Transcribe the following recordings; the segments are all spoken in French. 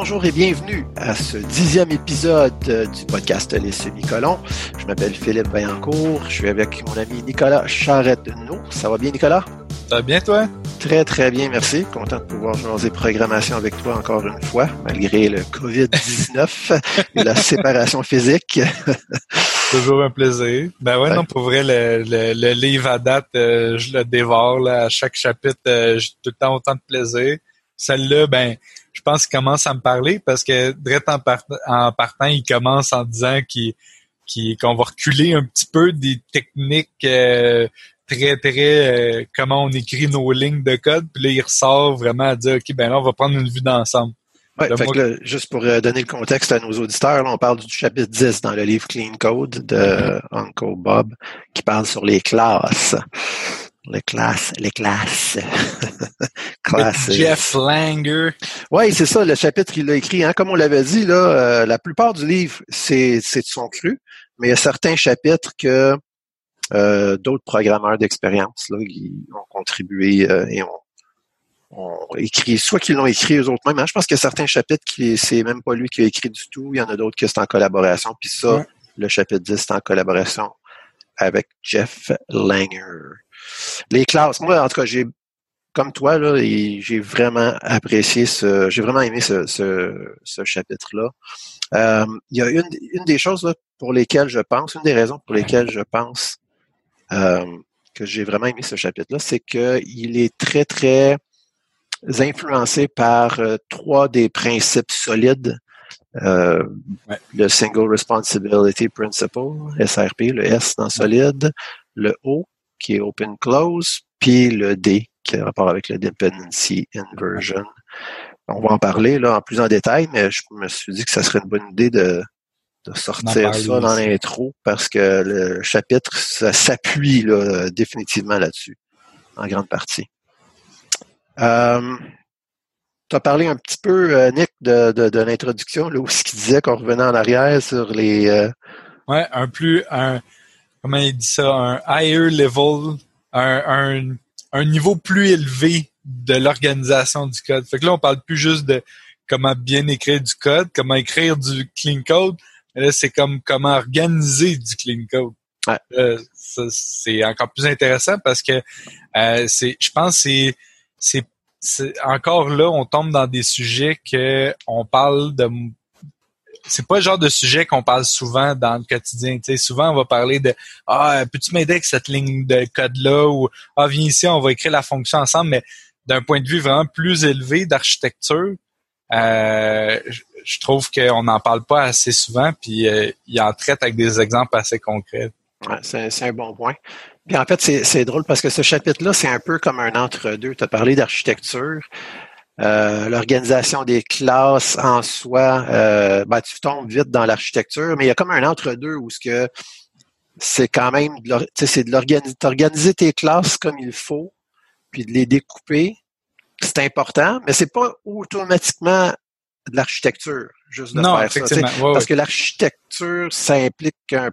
bonjour et bienvenue à ce dixième épisode du podcast Les Semi-Colons. Je m'appelle Philippe Vaillancourt. Je suis avec mon ami Nicolas Charette-No. Ça va bien, Nicolas? Ça va bien, toi? Très, très bien, merci. Content de pouvoir jouer programmation avec toi encore une fois, malgré le COVID-19 et la séparation physique. Toujours un plaisir. Ben ouais, non, pour vrai, le, le, livre à date, euh, je le dévore. Là, à chaque chapitre, euh, j'ai tout le temps autant de plaisir. Celle-là, ben, je pense qu'il commence à me parler parce que direct en, en partant, il commence en disant qu'on va reculer un petit peu des techniques euh, très, très comment on écrit nos lignes de code. Puis là, il ressort vraiment à dire OK, ben là, on va prendre une vue d'ensemble. Ouais, fait juste pour euh, donner le contexte à nos auditeurs, on parle du chapitre 10 dans le livre Clean Code de Uncle Bob qui parle sur les classes. Les classes, les classes. classes. Jeff Langer. Oui, c'est ça, le chapitre qu'il a écrit. Hein. Comme on l'avait dit, là, euh, la plupart du livre, c'est de son cru, mais il y a certains chapitres que euh, d'autres programmeurs d'expérience ont contribué et ont on écrit, soit qu'ils l'ont écrit eux autres mêmes. Hein. Je pense qu'il y a certains chapitres qui c'est même pas lui qui a écrit du tout. Il y en a d'autres qui c'est en collaboration. Puis ça, le chapitre 10, c'est en collaboration avec Jeff Langer. Les classes, moi, en tout cas, j'ai comme toi, là, j'ai vraiment apprécié ce, j'ai vraiment aimé ce, ce, chapitre-là. Euh, il y a une, une des choses là, pour lesquelles je pense, une des raisons pour lesquelles je pense euh, que j'ai vraiment aimé ce chapitre-là, c'est qu'il est très, très influencé par euh, trois des principes solides. Le Single Responsibility Principle, SRP, le S dans solide, le O qui est Open Close, puis le D qui a rapport avec le Dependency Inversion. On va en parler là en plus en détail, mais je me suis dit que ça serait une bonne idée de, de sortir ça dans l'intro parce que le chapitre s'appuie définitivement là-dessus, en grande partie. Euh, tu as parlé un petit peu, euh, Nick, de, de, de l'introduction, là, où ce qu'il disait qu'on revenait en arrière sur les. Euh... Ouais, un plus. Un, comment il dit ça? Un higher level, un, un, un niveau plus élevé de l'organisation du code. Fait que là, on parle plus juste de comment bien écrire du code, comment écrire du clean code. Mais là, c'est comme comment organiser du clean code. Ouais. Euh, c'est encore plus intéressant parce que euh, c'est, je pense, c'est c'est encore là, on tombe dans des sujets que on parle de c'est pas le genre de sujet qu'on parle souvent dans le quotidien. sais souvent, on va parler de Ah, peux-tu m'aider avec cette ligne de code-là ou Ah, viens ici, on va écrire la fonction ensemble, mais d'un point de vue vraiment plus élevé d'architecture, euh, je trouve qu'on n'en parle pas assez souvent, puis euh, il en traite avec des exemples assez concrets. Ouais, c'est un bon point. Puis en fait, c'est drôle parce que ce chapitre-là, c'est un peu comme un entre-deux. Tu as parlé d'architecture. Euh, l'organisation des classes en soi, euh, ben, tu tombes vite dans l'architecture, mais il y a comme un entre-deux où ce que c'est quand même c'est de l'organiser tes classes comme il faut, puis de les découper. C'est important, mais c'est pas automatiquement de l'architecture, juste de faire ça. parce que l'architecture, ça implique un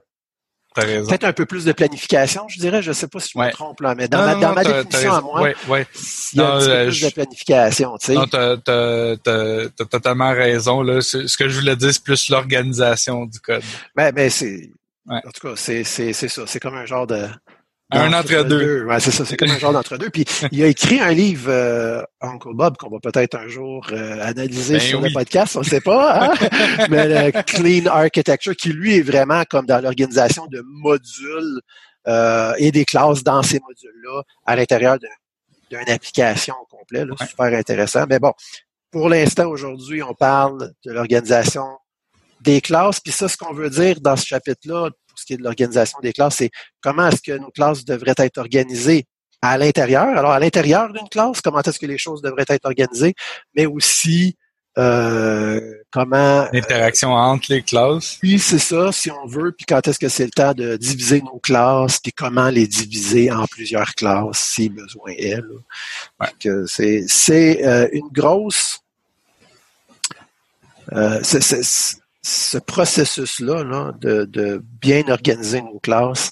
Peut-être un peu plus de planification, je dirais. Je ne sais pas si je me trompe là, mais dans ma, dans ma définition à moi, ouais, il y a un petit peu plus de planification. Tu sais. Non, tu as, totalement raison. Là. Ce que je voulais dire, c'est plus l'organisation du code. Ben, ben c'est. En tout cas, c'est ça. C'est comme un genre de un entre-deux. Ouais, c'est ça, c'est comme un genre d'entre-deux. Puis il a écrit un livre, euh, Uncle Bob, qu'on va peut-être un jour euh, analyser ben sur le podcast, on ne sait pas, hein? mais le Clean Architecture, qui lui est vraiment comme dans l'organisation de modules euh, et des classes dans ces modules-là à l'intérieur d'une application complète. Super intéressant. Mais bon, pour l'instant, aujourd'hui, on parle de l'organisation des classes. Puis ça, ce qu'on veut dire dans ce chapitre-là, ce qui est de l'organisation des classes, c'est comment est-ce que nos classes devraient être organisées à l'intérieur. Alors, à l'intérieur d'une classe, comment est-ce que les choses devraient être organisées, mais aussi euh, comment... L'interaction entre les classes. Puis c'est ça, si on veut, puis quand est-ce que c'est le temps de diviser nos classes, puis comment les diviser en plusieurs classes, si besoin est. C'est, c'est euh, une grosse... Euh, ce processus-là de, bien organiser nos classes,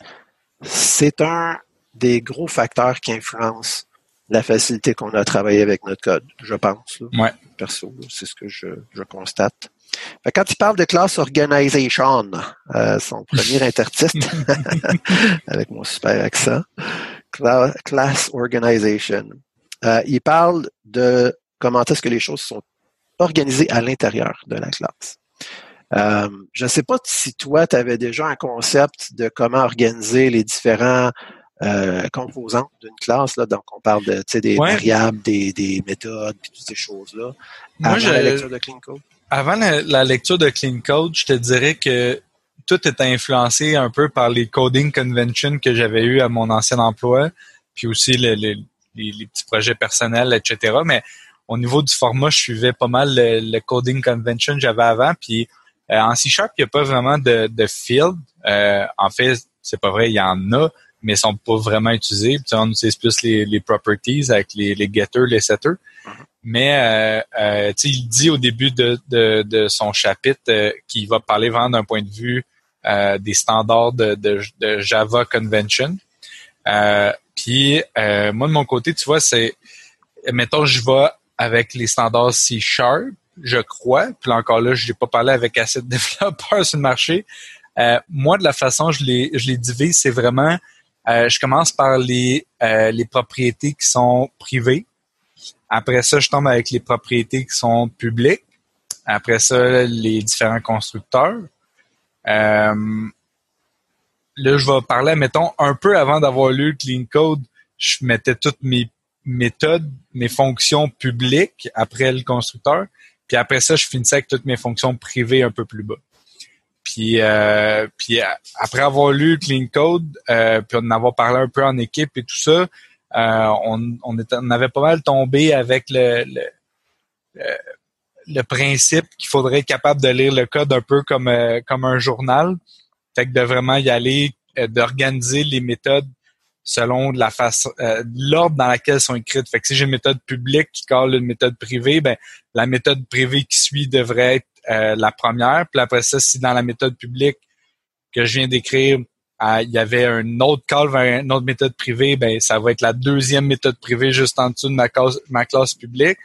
c'est un des gros facteurs qui influencent la facilité qu'on a à travailler avec notre code, je pense. Ouais. Perso, c'est ce que je, je constate. quand il parle de class organization, euh, son premier intertitre, avec mon super accent, class organization, euh, il parle de comment est-ce que les choses sont organisées à l'intérieur de la classe. Euh, je ne sais pas si toi, tu avais déjà un concept de comment organiser les différents euh, composantes d'une classe. Là. Donc, on parle de, des variables, des, des méthodes, puis toutes ces choses-là. Avant la lecture de Clean Code. Avant la, lecture de Clean Code, je te dirais que tout est influencé un peu par les coding conventions que j'avais eu à mon ancien emploi, puis aussi les, les, petits projets personnels, etc. Mais au niveau du format, je suivais pas mal le, coding convention que j'avais avant, puis euh, en C Sharp, il n'y a pas vraiment de, de field. Euh, en fait, c'est pas vrai, il y en a, mais ils sont pas vraiment utilisés. On utilise plus les, les properties avec les, les getters, les setters. Mais euh, euh il dit au début de, de, de son chapitre euh, qu'il va parler vraiment d'un point de vue des standards de, de, de Java Convention. puis moi de mon côté, tu vois, c'est mettons je vais avec les standards C Sharp, je crois. Puis là encore là, je n'ai pas parlé avec assez de développeurs sur le marché. Euh, moi, de la façon je les, je les divise, c'est vraiment, euh, je commence par les, euh, les propriétés qui sont privées. Après ça, je tombe avec les propriétés qui sont publiques. Après ça, les différents constructeurs. Là, je vais parler, mettons, un peu avant d'avoir lu le Clean Code, je mettais toutes mes méthodes, mes fonctions publiques après le constructeur. Puis après ça, je finissais avec toutes mes fonctions privées un peu plus bas. Puis, euh, puis après avoir lu Clean Code, euh, puis en avoir parlé un peu en équipe et tout ça, euh, on, on, était, on, avait pas mal tombé avec le, le, le principe qu'il faudrait être capable de lire le code un peu comme, euh, comme un journal. Fait que de vraiment y aller, euh, d'organiser les méthodes selon la façon, euh, l'ordre dans laquelle sont écrites. Fait que si j'ai une méthode publique qui colle une méthode privée, ben la méthode privée qui suit devrait être euh, la première. Puis après ça, si dans la méthode publique que je viens d'écrire, euh, il y avait un autre call vers une autre méthode privée, ben ça va être la deuxième méthode privée juste en dessous de ma classe, ma classe publique.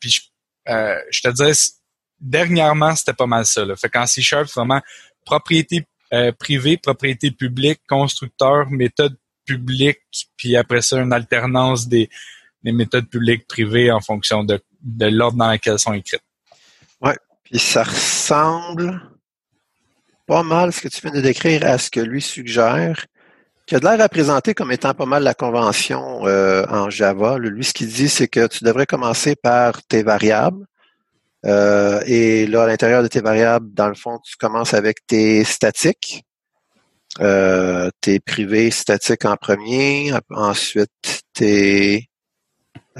puis je, je te dirais, dernièrement, c'était pas mal ça. Là. Fait qu'en C-Sharp, vraiment propriété privée, propriété publique, constructeur, méthode public, puis après ça, une alternance des, des méthodes publiques privées en fonction de, de l'ordre dans lequel elles sont écrites. Oui, puis ça ressemble pas mal ce que tu viens de décrire à ce que lui suggère, qui a de l'air à présenter comme étant pas mal la convention euh, en Java. Lui, ce qu'il dit, c'est que tu devrais commencer par tes variables. Euh, et là, à l'intérieur de tes variables, dans le fond, tu commences avec tes statiques. Euh, tes privés statiques en premier, ensuite tes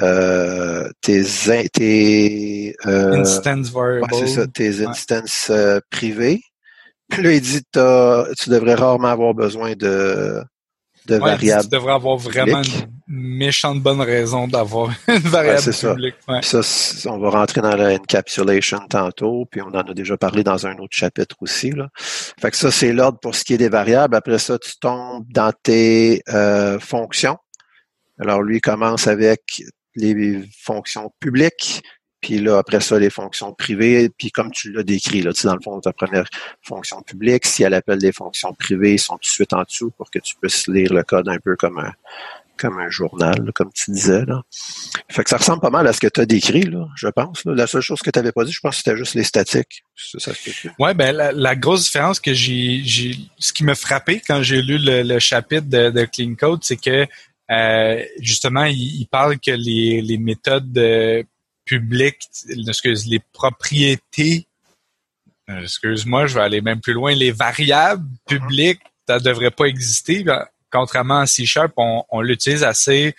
euh, tes, tes euh, instance variables. c'est ça, tes instances euh, privées. Puis là, il dit tu devrais rarement avoir besoin de de variables. Tu devrais avoir vraiment une méchante bonne raison d'avoir une variable publique. Ça, on va rentrer dans la encapsulation tantôt, puis on en a déjà parlé dans un autre chapitre aussi. Là. Fait que ça, c'est l'ordre pour ce qui est des variables. Après ça, tu tombes dans tes euh, fonctions. Alors, lui commence avec les fonctions publiques, puis là, après ça, les fonctions privées, puis comme tu l'as décrit, là, tu sais, dans le fond, ta première fonction publique, si elle appelle des fonctions privées, ils sont tout de suite en dessous pour que tu puisses lire le code un peu comme un, comme un journal, comme tu disais. Là. Fait que ça ressemble pas mal à ce que tu as décrit, là, je pense. La seule chose que tu n'avais pas dit, je pense que c'était juste les statiques. Ouais, ben la, grosse différence que j'ai, ce qui m'a frappé quand j'ai lu le, chapitre de, Clean Code, c'est que euh, justement, il, parle que les, les méthodes public, excuse, les propriétés, euh, excuse-moi, je vais aller même plus loin, les variables publiques, ça devrait pas exister. Ben, contrairement à C Sharp, on, l'utilise assez,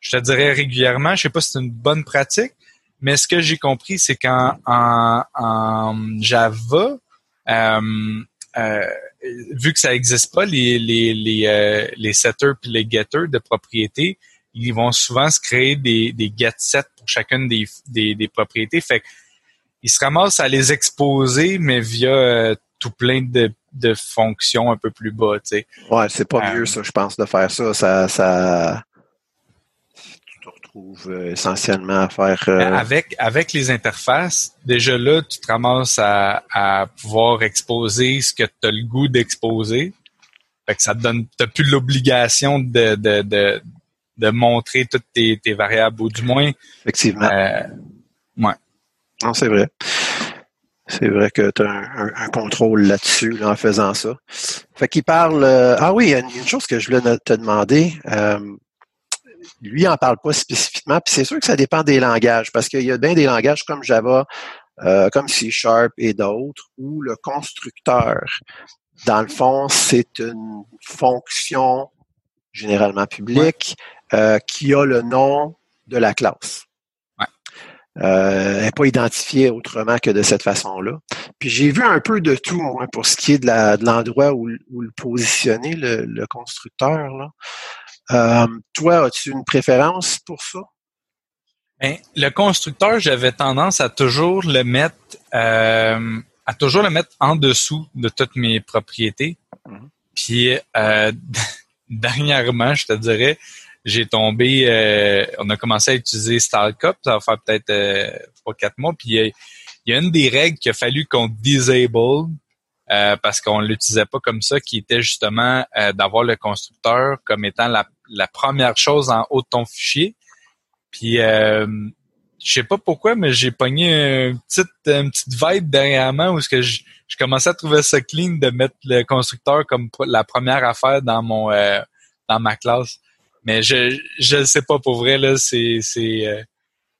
je te dirais régulièrement. Je sais pas si c'est une bonne pratique, mais ce que j'ai compris, c'est qu'en en, Java, euh, euh, vu que ça n'existe pas, les, les, les, les setters et les getters de propriétés, ils vont souvent se créer des, des get sets pour chacune des, des, des propriétés. Fait ils se ramassent à les exposer, mais via euh, tout plein de, de fonctions un peu plus bas, tu sais. Ouais, c'est pas mieux, euh, ça, je pense, de faire ça. Ça, ça, trouve euh, essentiellement à faire. Euh, avec avec les interfaces, déjà là, tu te ramasses à, à pouvoir exposer ce que tu as le goût d'exposer. Fait que ça te donne, t'as plus l'obligation de, de, de, de, montrer toutes tes, tes variables, ou du moins. Effectivement. Euh, ouais. Non, c'est vrai. C'est vrai que tu as un, un, contrôle là-dessus là, en faisant ça. Fait qu'il parle. Euh, ah oui, il y a une, chose que je voulais te demander. Euh, lui, il en parle pas spécifiquement. Puis c'est sûr que ça dépend des langages, parce qu'il y a bien des langages comme Java, euh, comme C Sharp et d'autres, où le constructeur, dans le fond, c'est une fonction généralement publique euh, qui a le nom de la classe. Euh, elle n'est pas identifiée autrement que de cette façon-là. Puis j'ai vu un peu de tout, moi, pour ce qui est de l'endroit où, où, le positionner, le, constructeur. Là. Euh, toi, as-tu une préférence pour ça? Ben, le constructeur, j'avais tendance à toujours le mettre euh, à toujours le mettre en dessous de toutes mes propriétés. Mm-hmm. Puis euh, dernièrement, je te dirais, j'ai tombé, euh, on a commencé à utiliser StyleCup, ça va faire peut-être euh, trois, quatre mois, puis il y, a une des règles qu'il a fallu qu'on disable euh, parce qu'on l'utilisait pas comme ça, qui était justement d'avoir le constructeur comme étant la, première chose en haut de ton fichier. Puis je sais pas pourquoi, mais j'ai pogné une petite, une petite vibe dernièrement où ce que je, je, commençais à trouver ça clean de mettre le constructeur comme la première affaire dans mon dans ma classe. Mais je je sais pas pour vrai là, c'est c'est euh,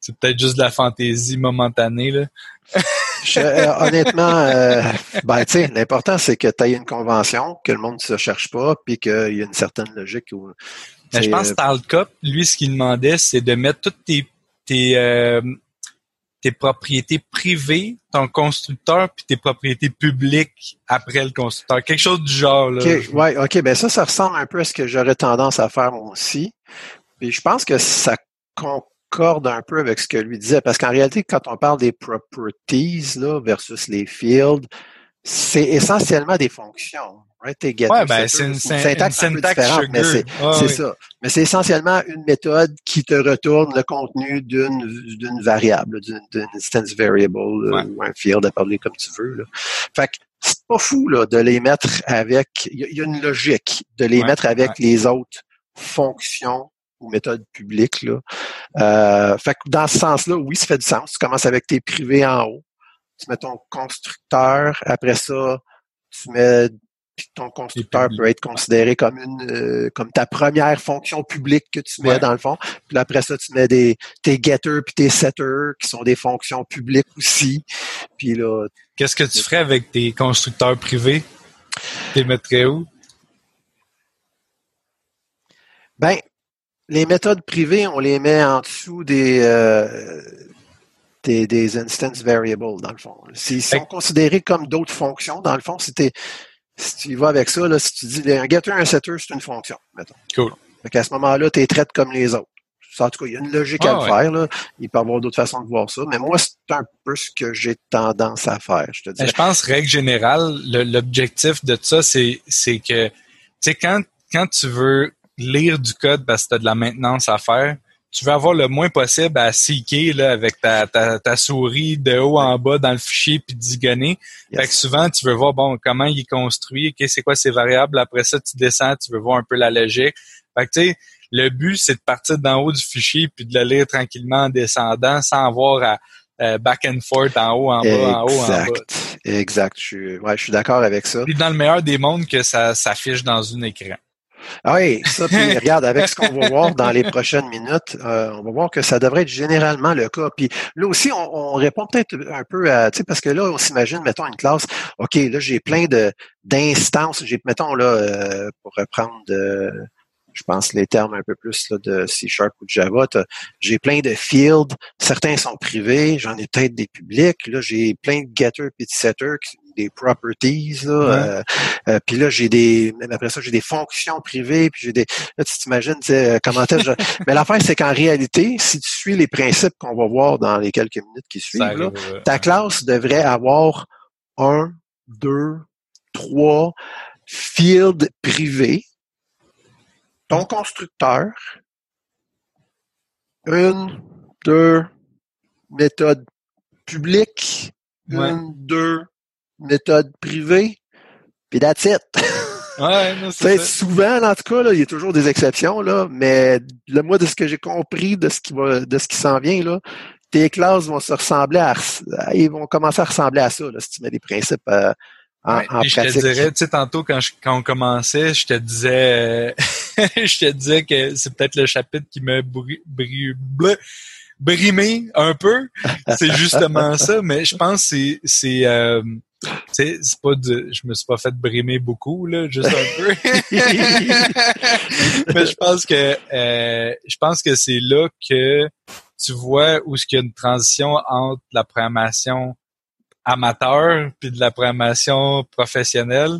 c'est peut-être juste de la fantaisie momentanée là. Euh, honnêtement, euh, ben l'important c'est que tu aies une convention, que le monde ne se cherche pas, puis qu'il y a une certaine logique. Où, ben, je pense que Talcop, lui, ce qu'il demandait, c'est de mettre toutes tes tes tes propriétés privées, ton constructeur, puis tes propriétés publiques après le constructeur. Quelque chose du genre. Là. OK, ouais, OK. Ben ça, ça ressemble un peu à ce que j'aurais tendance à faire aussi. Puis je pense que ça concorde un peu avec ce que lui disait. Parce qu'en réalité, quand on parle des properties là, versus les fields, c'est essentiellement des fonctions. Right? ouais, ben, c'est une, syntaxe, un peu différente, mais c'est ça. Mais c'est essentiellement une méthode qui te retourne le contenu d'une d'une variable, d'une instance variable euh, ou un field, à parler comme tu veux. Là. Fait que c'est pas fou là, de les mettre avec. Il y, a une logique de les mettre avec les autres fonctions ou méthodes publiques. Là. Euh, fait que dans ce sens-là, oui, ça fait du sens. Tu commences avec tes privés en haut. Tu mets ton constructeur. Après ça, tu mets ton constructeur peut être considéré comme une euh, comme ta première fonction publique que tu mets dans le fond. Puis après ça, tu mets des tes getters puis tes setters qui sont des fonctions publiques aussi. Puis là. Qu'est-ce que tu ferais avec tes constructeurs privés? Tu les mettrais où? Ben, les méthodes privées, on les met en dessous des, euh, des, des, instance variables, dans le fond. S'ils sont considérés comme d'autres fonctions, dans le fond, c'était si tu y vas avec ça, là, si tu dis un getter, un setter, c'est une fonction, mettons. Cool. Fait qu'à ce moment-là, tu es traite comme les autres. En tout cas, il y a une logique à le faire. Là. Il peut y avoir d'autres façons de voir ça. Mais moi, c'est un peu ce que j'ai tendance à faire, je te dis. Je pense, règle générale, l'objectif de ça, c'est, c'est que, tu sais, quand, quand tu veux lire du code parce que tu as de la maintenance à faire, tu veux avoir le moins possible à seeker là, avec ta, ta, ta, souris de haut en bas dans le fichier puis digonner. Fait que souvent, tu veux voir bon comment il est construit, okay, c'est quoi ses variables. Après ça, tu descends, tu veux voir un peu la logique. Fait que tu sais, le but, c'est de partir d'en haut du fichier puis de le lire tranquillement en descendant sans avoir à back and forth en haut, en bas, en haut, en bas. Exact. Je suis, ouais, je suis d'accord avec ça. Puis dans le meilleur des mondes que ça s'affiche dans un écran. Ah oui, ça, puis regarde, avec ce qu'on va voir dans les prochaines minutes, euh, on va voir que ça devrait être généralement le cas. Puis là aussi, on, on répond peut-être un peu à, tu sais, parce que là, on s'imagine, mettons, une classe, OK, là, j'ai plein de d'instances, j'ai, mettons, là, euh, pour reprendre de, je pense les termes un peu plus là, de C Sharp ou de Java, j'ai plein de fields, certains sont privés, j'en ai peut-être des publics, là, j'ai plein de getters et de setters des properties là, euh, euh, puis là j'ai des même après ça j'ai des fonctions privées puis j'ai des là tu t'imagines euh, comment est mais l'affaire c'est qu'en réalité si tu suis les principes qu'on va voir dans les quelques minutes qui suivent ta classe devrait avoir un deux trois fields privés ton constructeur une, deux méthodes publiques, une, deux méthodes privées, puis that's it. Ouais, non, c'est souvent, en tout cas, là, il y a toujours des exceptions, là, mais le moi, de ce que j'ai compris de ce qui va, de ce qui s'en vient, là, tes classes vont se ressembler à, ils vont commencer à ressembler à ça, là, si tu mets des principes euh, en, pratique. Je te dirais, tu sais, tantôt, quand, quand on commençait, je te disais, je te disais que c'est peut-être le chapitre qui me brimé un peu. C'est justement ça, mais je pense que c'est, c'est, euh, c'est pas de, je me suis pas fait brimer beaucoup là, juste un peu. Mais je pense que euh, je pense que c'est là que tu vois où ce qu'il y a une transition entre la programmation amateur puis de la programmation professionnelle.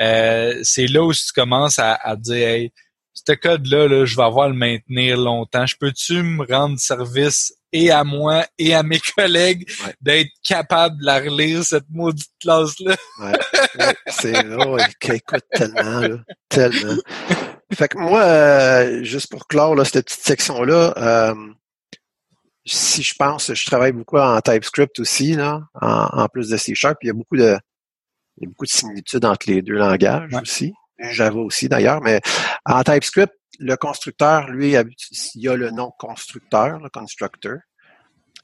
Euh, c'est là où tu commences à, à dire hey, ce code-là, là, je vais avoir le maintenir longtemps. Je peux-tu me rendre service et à moi et à mes collègues d'être capable de la relire, cette maudite classe-là? ouais, c'est oh, écoute tellement, là, tellement. Fait que moi, euh, juste pour clore là, cette petite section-là, euh, si je pense, je travaille beaucoup en TypeScript aussi, là, en, plus de C Sharp. Il y a beaucoup de, il y a beaucoup de similitudes entre les deux langages aussi. Java aussi d'ailleurs, mais en TypeScript, le constructeur, lui, il y a le nom constructeur, le constructor.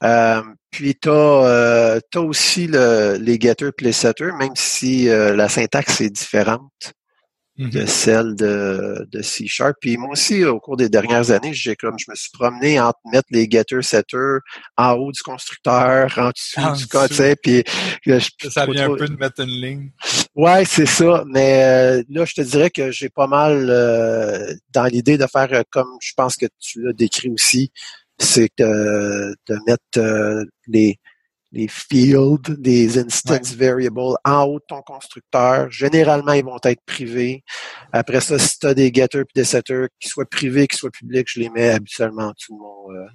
Euh, puis tu as, euh, aussi le, les getters et les setters, même si euh, la syntaxe est différente de mhm. celle de, de C Sharp. Puis moi aussi, au cours des dernières années, j'ai comme je me suis promené entre mettre les getters, setters en haut du constructeur, en dessous du code, puis ça vient un peu de mettre une ligne. Ouais, c'est ça. Mais euh, là, je te dirais que j'ai pas mal euh, dans l'idée de faire euh, comme je pense que tu l'as décrit aussi, c'est de, de mettre les les fields, des instance variables en haut de ton constructeur. Généralement, ils vont être privés. Après ça, si tu as des getters et des setters, qu'ils soient privés, qu'ils soient publics, je les mets habituellement en dessous de mon, euh,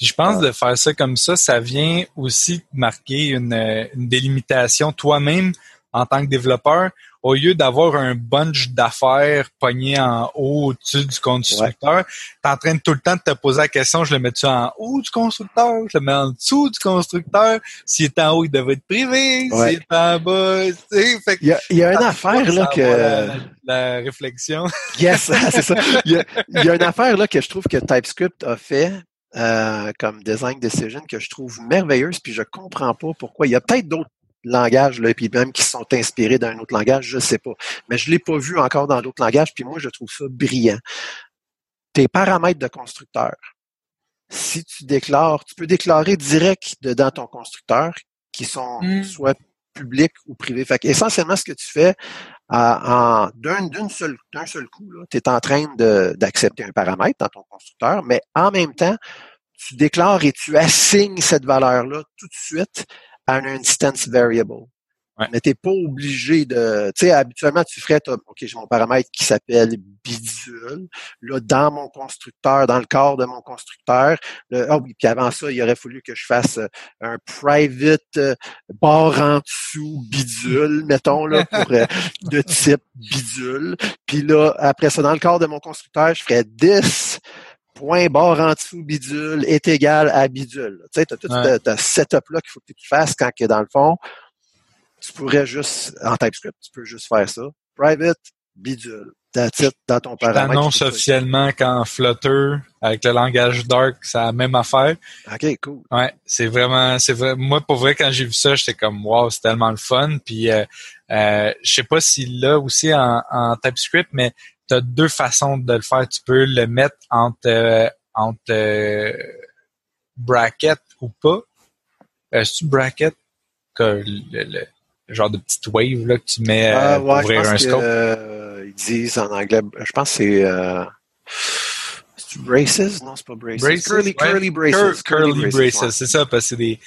je pense de faire ça comme ça, ça vient aussi marquer une, une délimitation toi-même en tant que développeur au lieu d'avoir un bunch d'affaires pognées en haut au-dessus du constructeur, tu es en train de tout le temps de te poser la question, je le mets-tu en haut du constructeur, je le mets en dessous du constructeur, s'il est en haut, il devrait être privé, s'il est en bas, tu sais, fait Il y a, il y a une affaire, là, que... La, réflexion. yes, c'est ça. Il y, a, il y a une affaire, là, que je trouve que TypeScript a fait, euh, comme design decision que je trouve merveilleuse, puis je comprends pas pourquoi. Il y a peut-être d'autres langage, là, puis même qui sont inspirés d'un autre langage, je sais pas. Mais je l'ai pas vu encore dans d'autres langages, puis moi, je trouve ça brillant. Tes paramètres de constructeur. Si tu déclares, tu peux déclarer direct dedans ton constructeur, qui sont mm. soit publics ou privés. Fait essentiellement, ce que tu fais d'un seul, d'un seul coup, tu es en train d'accepter un paramètre dans ton constructeur, mais en même temps, tu déclares et tu assignes cette valeur-là tout de suite à un instance variable. Ouais. Mais t'es pas obligé de, tu sais, habituellement tu ferais, ok, j'ai mon paramètre qui s'appelle bidule. Là, dans mon constructeur, dans le corps de mon constructeur, ah oui, puis avant ça, il aurait fallu que je fasse euh, un private euh, barre en dessous bidule, mettons là, pour euh, de type bidule. Puis là, après ça, dans le corps de mon constructeur, je ferais 10 point barre en dessous bidule est égal à bidule. Tu sais, tu as tout ce setup-là qu'il faut que tu fasses quand, dans le fond, tu pourrais juste, en TypeScript, tu peux juste faire ça. Private, bidule. That's it, dans ton paramètre. annonce officiellement qu'en Flutter, avec le langage Dark, c'est la même affaire. OK, cool. Ouais, c'est vraiment, c'est vrai. Moi, pour vrai, quand j'ai vu ça, j'étais comme, wow, c'est tellement le fun. Puis, euh, euh, je sais pas s'il l'a aussi en, en TypeScript, mais tu as deux façons de le faire. Tu peux le mettre entre, euh, entre euh, bracket ou pas. Euh, C'est-tu bracket? Que le, genre de petite wave là, que tu mets euh, pour ouvrir un scope? Que, ils disent en anglais, je pense que c'est... Euh, braces? Non, c'est pas braces. braces curly, ouais. curly braces. Cur curly, curly braces, braces c'est ça, parce que c'est des,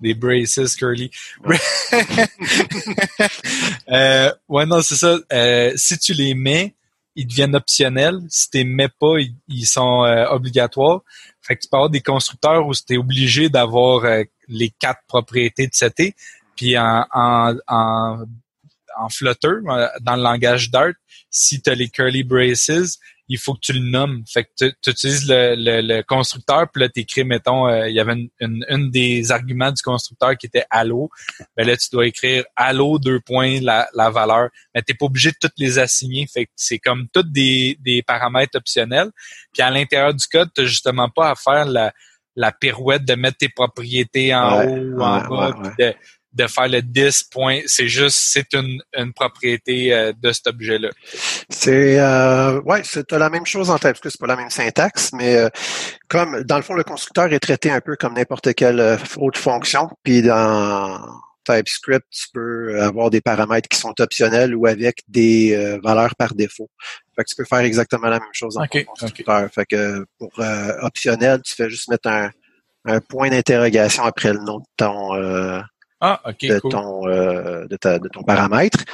des braces curly. Ouais, non, c'est ça. Si tu les mets, ils deviennent optionnels. Si tu mets pas, ils, sont euh, obligatoires. Fait que tu peux avoir des constructeurs où tu es obligé d'avoir euh, les quatre propriétés de CT. Puis en, en Flutter, dans le langage Dart, si tu as les curly braces, il faut que tu le nommes. Fait que tu utilises le, le, constructeur, puis là, tu écris, mettons, euh, il y avait une, une, des arguments du constructeur qui était Allo. Ben là, tu dois écrire Allo, deux points, la, la valeur. Mais tu pas obligé de toutes les assigner. Fait que c'est comme toutes des, des paramètres optionnels. Puis à l'intérieur du code, tu justement pas à faire la, la pirouette de mettre tes propriétés en haut ou en bas, de, de faire le 10 points. C'est juste, c'est une, une propriété euh, de cet objet-là. C'est euh, ouais, c'est la même chose en TypeScript, c'est pas la même syntaxe, mais euh, comme dans le fond, le constructeur est traité un peu comme n'importe quelle euh, autre fonction, puis dans TypeScript, tu peux avoir des paramètres qui sont optionnels ou avec des valeurs par défaut. Fait que tu peux faire exactement la même chose en constructeur. Fait que pour optionnel, tu fais juste mettre un, un point d'interrogation après le nom de ton ah, de, ton, euh, de, ta, de, ton paramètre.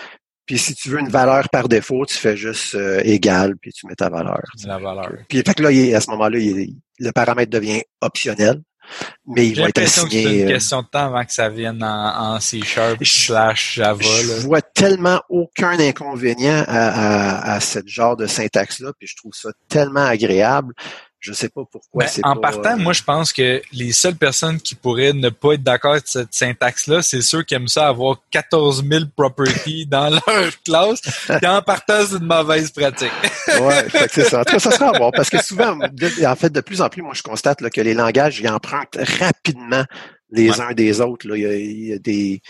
Puis si tu veux une valeur par défaut, tu fais juste euh, égal, puis tu mets ta valeur. La valeur. Puis fait que là, à ce moment-là, le paramètre devient optionnel, mais il va être assigné. C'est une euh, question de temps avant que ça vienne en, C Sharp slash Java. Je vois tellement aucun inconvénient à, à, à ce genre de syntaxe-là, puis je trouve ça tellement agréable. Je sais pas pourquoi. Ben, en partant, moi, je pense que les seules personnes qui pourraient ne pas être d'accord avec cette syntaxe-là, c'est ceux qui aiment ça avoir 14 000 properties dans leur classe. Et en partant, c'est une mauvaise pratique. ouais, c'est ça. En tout cas, ça sera à voir parce que souvent, en fait, de plus en plus, moi, je constate là, que les langages, ils empruntent rapidement les uns des autres. Là. il y a des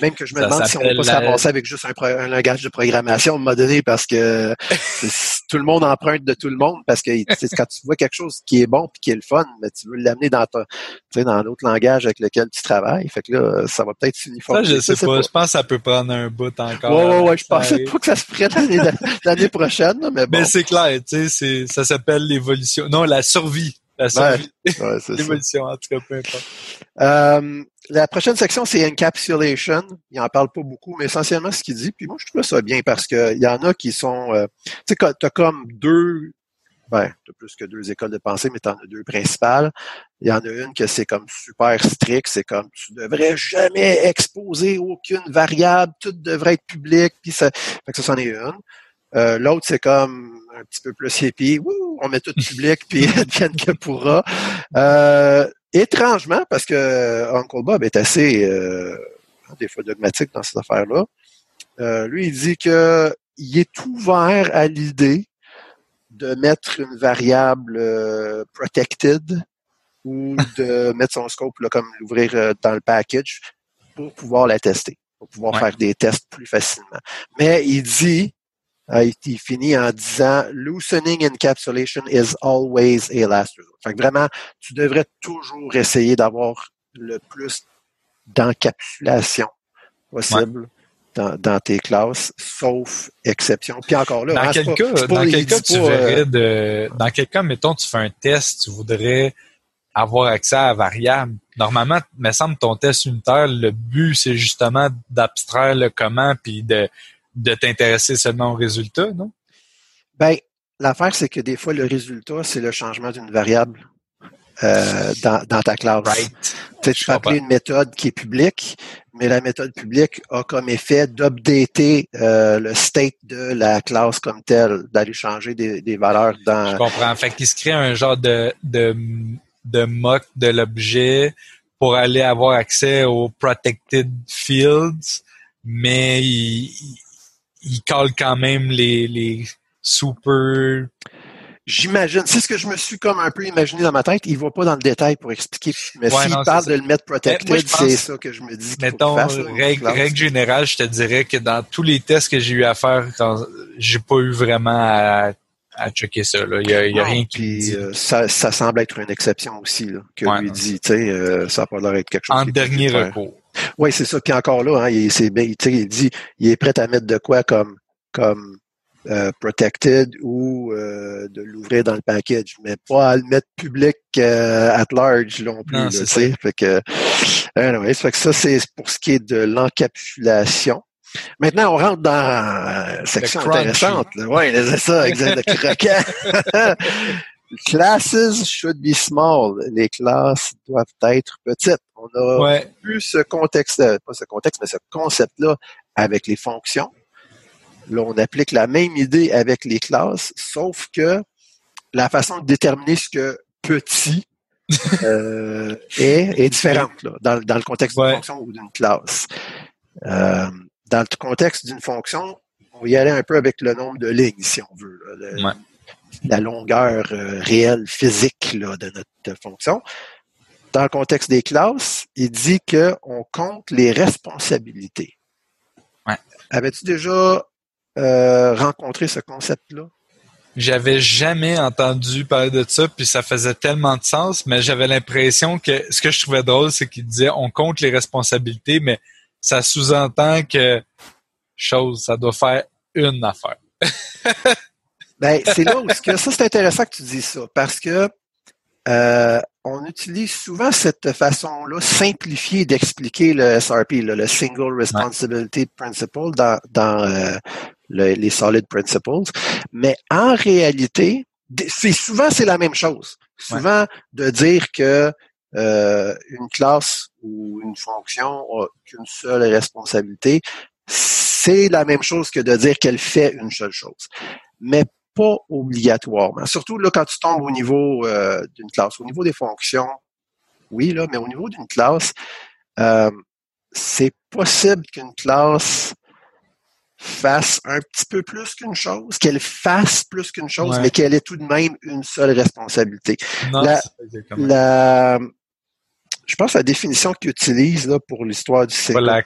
même que je me demande si on va pas se ramasser avec juste un, langage de programmation à un moment donné parce que tout le monde emprunte de tout le monde parce que quand tu vois quelque chose qui est bon puis qui est le fun, mais tu veux l'amener dans ta, dans l'autre langage avec lequel tu travailles. Fait que là, ça va peut-être s'uniformiser. Ça, je sais, pas. Je pense que ça peut prendre un bout encore. Ouais, ouais, ouais. Je pensais pas que ça se ferait l'année prochaine, mais bon. Mais c'est clair, tu sais, ça s'appelle l'évolution. Non, la survie. La survie. l'évolution, en tout cas, peu importe. Euh, la prochaine section, c'est encapsulation. Il en parle pas beaucoup, mais essentiellement ce qu'il dit. Puis moi, je trouve ça bien parce qu'il y en a qui sont. Euh, tu sais, tu as comme deux. Ben, tu plus que deux écoles de pensée, mais tu en as deux principales. Il y en a une que c'est comme super strict, c'est comme tu devrais jamais exposer aucune variable, tout devrait être public, puis ça. Fait que ça, c'en est une. Euh, l'autre, c'est comme un petit peu plus hippie. on met tout public, puis advienne que pourra. Euh, étrangement, parce que euh, Uncle Bob est assez, euh, des fois, dogmatique dans cette affaire-là, euh, lui, il dit que il est ouvert à l'idée de mettre une variable protected ou de mettre son scope là, comme l'ouvrir dans le package pour pouvoir la tester, pour pouvoir faire des tests plus facilement. Mais il dit euh, il finit en disant loosening encapsulation is always a last resort. Fait que vraiment, tu devrais toujours essayer d'avoir le plus d'encapsulation possible. Dans, dans, tes classes, sauf exception. Puis encore là, dans quel cas, dans quel cas tu verrais euh, de, dans quel cas, mettons, tu fais un test, tu voudrais avoir accès à variable. Normalement, me semble ton test unitaire, le but c'est justement d'abstraire le comment puis de de t'intéresser seulement au résultat, non? Ben, l'affaire, c'est que des fois, le résultat, c'est le changement d'une variable euh, dans, dans, ta classe. Right. Tu peux appeler une méthode qui est publique, mais la méthode publique a comme effet d'updater euh, le state de la classe comme telle, d'aller changer des, des, valeurs dans... Je comprends. Fait qu'il se crée un genre de, de, de mock de l'objet pour aller avoir accès aux protected fields, mais il, il colle quand même les, les super. J'imagine, c'est ce que je me suis comme un peu imaginé dans ma tête. Il va pas dans le détail pour expliquer. Mais s'il parle de le mettre protected, c'est ça que je me dis. Mettons, règle, règle générale, je te dirais que dans tous les tests que j'ai eu à faire, j'ai pas eu vraiment à, à checker ça. Là. Il y a, il y a rien qui. Dit. Euh, ça, ça semble être une exception aussi, là, que lui dit. Tu sais, euh, ça a pas l'air d'être quelque chose. En dernier recours. Oui, c'est ça. Puis encore là, hein, il, c'est, il dit, il est prêt à mettre de quoi comme, comme euh, protected ou euh, de l'ouvrir dans le package, mais pas à le mettre public euh, at large non plus. Non, c'est ça. Fait que, anyway, fait que ça, c'est pour ce qui est de l'encapsulation. Maintenant, on rentre dans une section intéressante. Oui, c'est ça, exact, le croquant. Classes should be small. Les classes doivent être petites. On a vu ce contexte, pas ce contexte, mais ce concept-là avec les fonctions. Là, on applique la même idée avec les classes, sauf que la façon de déterminer ce que petit euh, est, est différente là, dans, dans, le contexte d'une fonction ou d'une classe. Euh, dans le contexte d'une fonction, on va y aller un peu avec le nombre de lignes, si on veut. La longueur euh, réelle physique là, de notre fonction. Dans le contexte des classes, il dit qu'on compte les responsabilités. Ouais. Avais-tu déjà euh, rencontré ce concept-là? J'avais jamais entendu parler de ça, puis ça faisait tellement de sens, mais j'avais l'impression que ce que je trouvais drôle, c'est qu'il disait on compte les responsabilités, mais ça sous-entend que chose, ça doit faire une affaire. ben, c'est là où que ça, c'est intéressant que tu dis ça, parce que euh, on utilise souvent cette façon-là simplifiée d'expliquer le SRP, le Single Responsibility Principle dans, dans euh, les Solid Principles. Mais en réalité, c'est souvent c'est la même chose. Souvent de dire que euh, une classe ou une fonction a qu'une seule responsabilité, c'est la même chose que de dire qu'elle fait une seule chose. Mais pas obligatoirement. Surtout là, quand tu tombes au niveau euh, d'une classe. Au niveau des fonctions, oui, là, mais au niveau d'une classe, euh, c'est possible qu'une classe fasse un petit peu plus qu'une chose, qu'elle fasse plus qu'une chose, mais qu'elle ait tout de même une seule responsabilité. la, je pense que la définition qu'ils utilisent là, pour l'histoire du c'est la,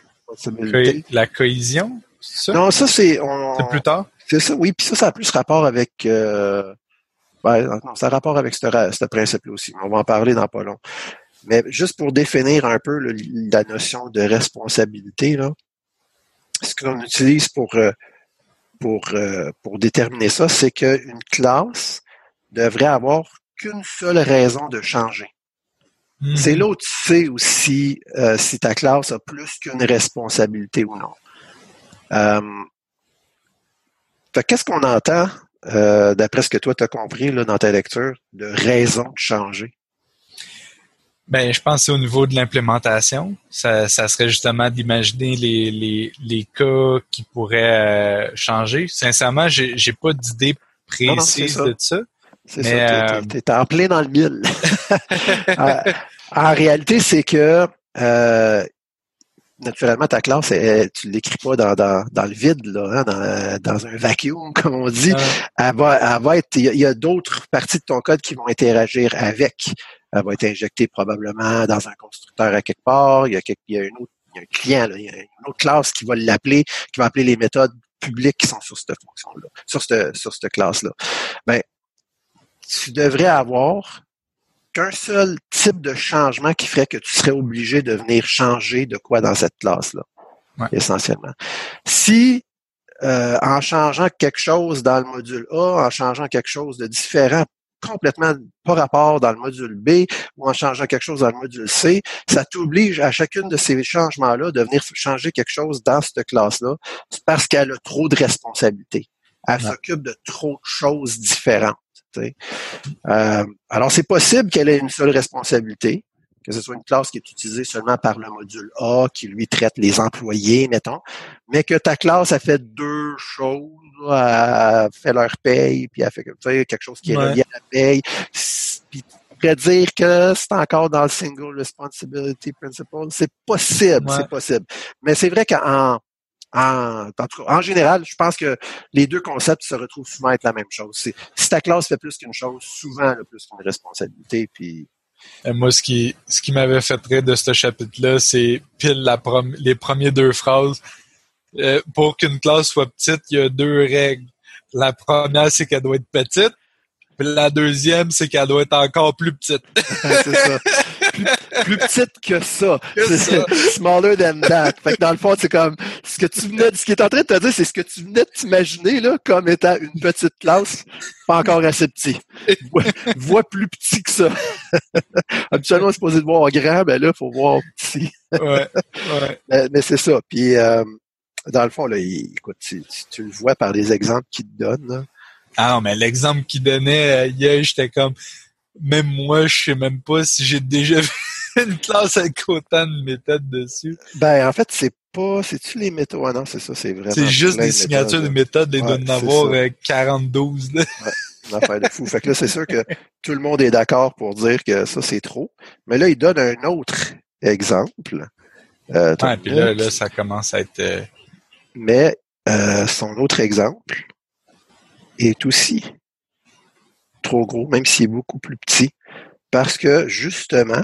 la cohésion? Ça? Non, ça c'est... C'est plus tard? C'est ça, oui. Puis ça, ça a plus rapport avec... Euh, non, ça a rapport avec ce, ce principe-là aussi. On va en parler dans pas long. Mais juste pour définir un peu la notion de responsabilité, là, ce qu'on utilise pour, euh, pour, euh, pour déterminer ça, c'est qu'une classe devrait avoir qu'une seule raison de changer. Mm-hmm. C'est là où tu sais aussi euh, si ta classe a plus qu'une responsabilité ou non. Qu'est-ce qu'on entend, d'après ce que toi tu as compris là, dans ta lecture, de raison de changer? Ben, je pense que au niveau de l'implémentation. Ça, ça serait justement d'imaginer les, les, les cas qui pourraient euh, changer. Sincèrement, j'ai, j'ai pas d'idée précise de ça. C'est ça, t'es, euh, en plein dans le mille. Euh, en réalité, c'est que naturellement, ta classe, elle, tu l'écris pas dans, dans, dans, le vide, là, hein, dans, dans, un vacuum, comme on dit. Elle va, elle va être. Il y a d'autres parties de ton code qui vont interagir avec elle va être injectée probablement dans un constructeur à quelque part. Il y a, il y a, autre, il y a un client, là, il y a une autre classe qui va l'appeler, qui va appeler les méthodes publiques qui sont sur cette fonction-là, sur cette, sur cette classe-là. Ben, tu devrais avoir qu'un seul type de changement qui ferait que tu serais obligé de venir changer de quoi dans cette classe-là, essentiellement. Si euh, en changeant quelque chose dans le module A, en changeant quelque chose de différent complètement pas rapport dans le module B ou en changeant quelque chose dans le module C, ça t'oblige à chacune de ces changements-là de venir changer quelque chose dans cette classe-là parce qu'elle a trop de responsabilités. Elle s'occupe de trop de choses différentes. Euh, alors, c'est possible qu'elle ait une seule responsabilité, que ce soit une classe qui est utilisée seulement par le module A, qui lui traite les employés, mettons, mais que ta classe a fait deux choses, a fait leur paye, puis a fait quelque chose qui est relié à la paye, puis dire que c'est encore dans le single responsibility principle, c'est possible, c'est possible. Mais c'est vrai qu'en en, en, général, je pense que les deux concepts se retrouvent souvent être la même chose. Si ta classe fait plus qu'une chose, souvent le plus qu'une responsabilité, puis euh, moi, ce qui, ce qui m'avait fait rire de ce chapitre-là, c'est pile la les premières deux phrases. Euh, pour qu'une classe soit petite, il y a deux règles. La première, c'est qu'elle doit être petite. Puis la deuxième, c'est qu'elle doit être encore plus petite. c'est ça. Plus, petite que ça. Smaller than that. Fait que dans le fond, c'est comme ce que tu venais, ce qui est en train de te dire, c'est ce que tu venais de t'imaginer là, comme étant une petite classe, pas encore assez petit. Vois, plus petit que ça. Habituellement, c'est supposé de voir grand, ben là, il faut voir petit. ouais, ouais. Mais, c'est ça. Puis euh, dans le fond, là, écoute, tu, tu, le vois par les exemples qu'il te donne. Là. Ah non, mais l'exemple qu'il donnait euh, hier, j'étais comme même moi, je sais même pas si j'ai déjà vu une classe avec autant de méthodes dessus. Ben, en fait, c'est pas, c'est-tu les méthodes? Ah non, c'est ça, c'est vraiment. C'est juste des signatures de méthodes, ouais, doit en avoir 42, là. Ouais, une affaire de fou. Fait que là, c'est sûr que tout le monde est d'accord pour dire que ça, c'est trop. Mais là, il donne un autre exemple. Euh, ouais, puis là, là, ça commence à être... Euh... Mais euh, son autre exemple est aussi trop gros, même s'il est beaucoup plus petit, parce que justement,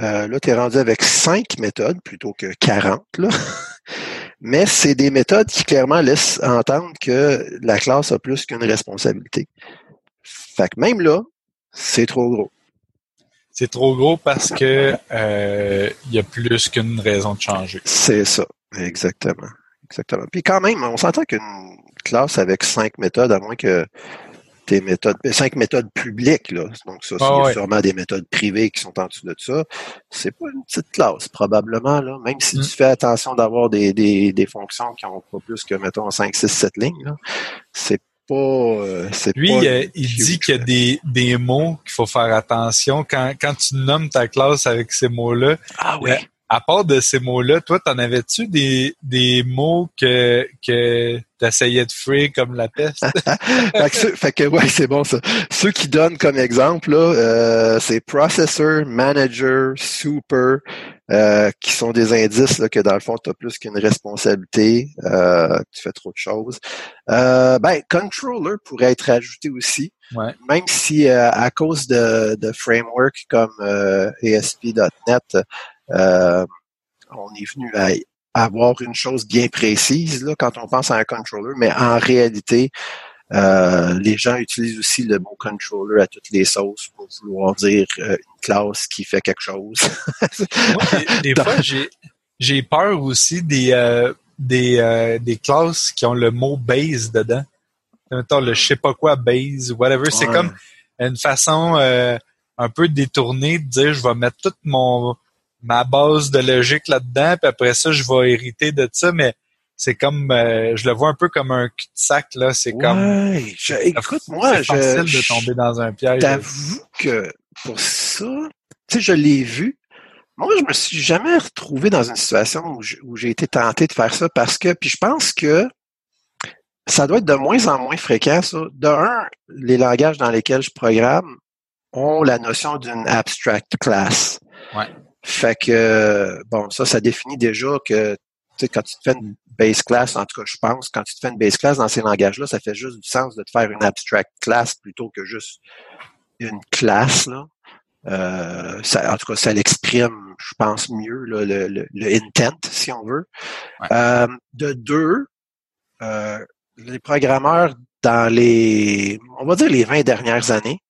euh, là, tu es rendu avec cinq méthodes plutôt que 40, là. mais c'est des méthodes qui clairement laissent entendre que la classe a plus qu'une responsabilité. Fait que même là, c'est trop gros. C'est trop gros parce que euh, il y a plus qu'une raison de changer. C'est ça, exactement. Exactement. Puis quand même, on s'entend qu'une classe avec cinq méthodes, à moins que tes méthodes, cinq méthodes publiques, là. Donc, ça, ah c'est sûrement des méthodes privées qui sont en dessous de ça. C'est pas une petite classe, probablement, là. Même si mm. tu fais attention d'avoir des, des, des, fonctions qui ont pas plus que, mettons, 5, 6, 7 lignes. C'est pas, euh, Lui, euh, il dit qu'il y a des, des mots qu'il faut faire attention. Quand, quand tu nommes ta classe avec ces mots-là, ah oui. Euh, à part de ces mots-là, toi, t'en avais-tu des, des mots que, que t'essayais de free comme la peste? fait, que, fait que, ouais, c'est bon ça. Ceux qui donnent comme exemple, là, euh, c'est processor, manager, super, euh, qui sont des indices là, que dans le fond, tu as plus qu'une responsabilité, euh, tu fais trop de choses. Euh, ben, controller pourrait être ajouté aussi. Ouais. Même si à cause de, de frameworks comme ASP.NET, euh, on est venu à avoir une chose bien précise là, quand on pense à un controller, mais en réalité, euh, les gens utilisent aussi le mot controller à toutes les sauces pour vouloir dire euh, une classe qui fait quelque chose. des, fois, j'ai peur aussi des, des, des classes qui ont le mot base dedans. Mettons, le je sais pas quoi base, whatever. C'est comme une façon un peu détournée de dire je vais mettre tout mon ma base de logique là-dedans, puis après ça, je vais hériter de ça, mais c'est comme euh, je le vois un peu comme un cul-de-sac là. C'est comme écoute moi je facile de tomber dans un piège. t'avoue que pour ça tu sais je l'ai vu. Moi je me suis jamais retrouvé dans une situation où j'ai été tenté de faire ça parce que puis je pense que ça doit être de moins en moins fréquent ça. De un les langages dans lesquels je programme ont la notion d'une abstract class. Ouais. Fait que, bon, ça, ça définit déjà que, tu sais, quand tu te fais une base class, en tout cas, je pense, quand tu te fais une base class dans ces langages-là, ça fait juste du sens de te faire une abstract class plutôt que juste une classe, là. Euh, ça, en tout cas, ça l'exprime, je pense, mieux, là, le, le, intent, si on veut. Euh, de deux, euh, les programmeurs dans les, on va dire les 20 dernières années,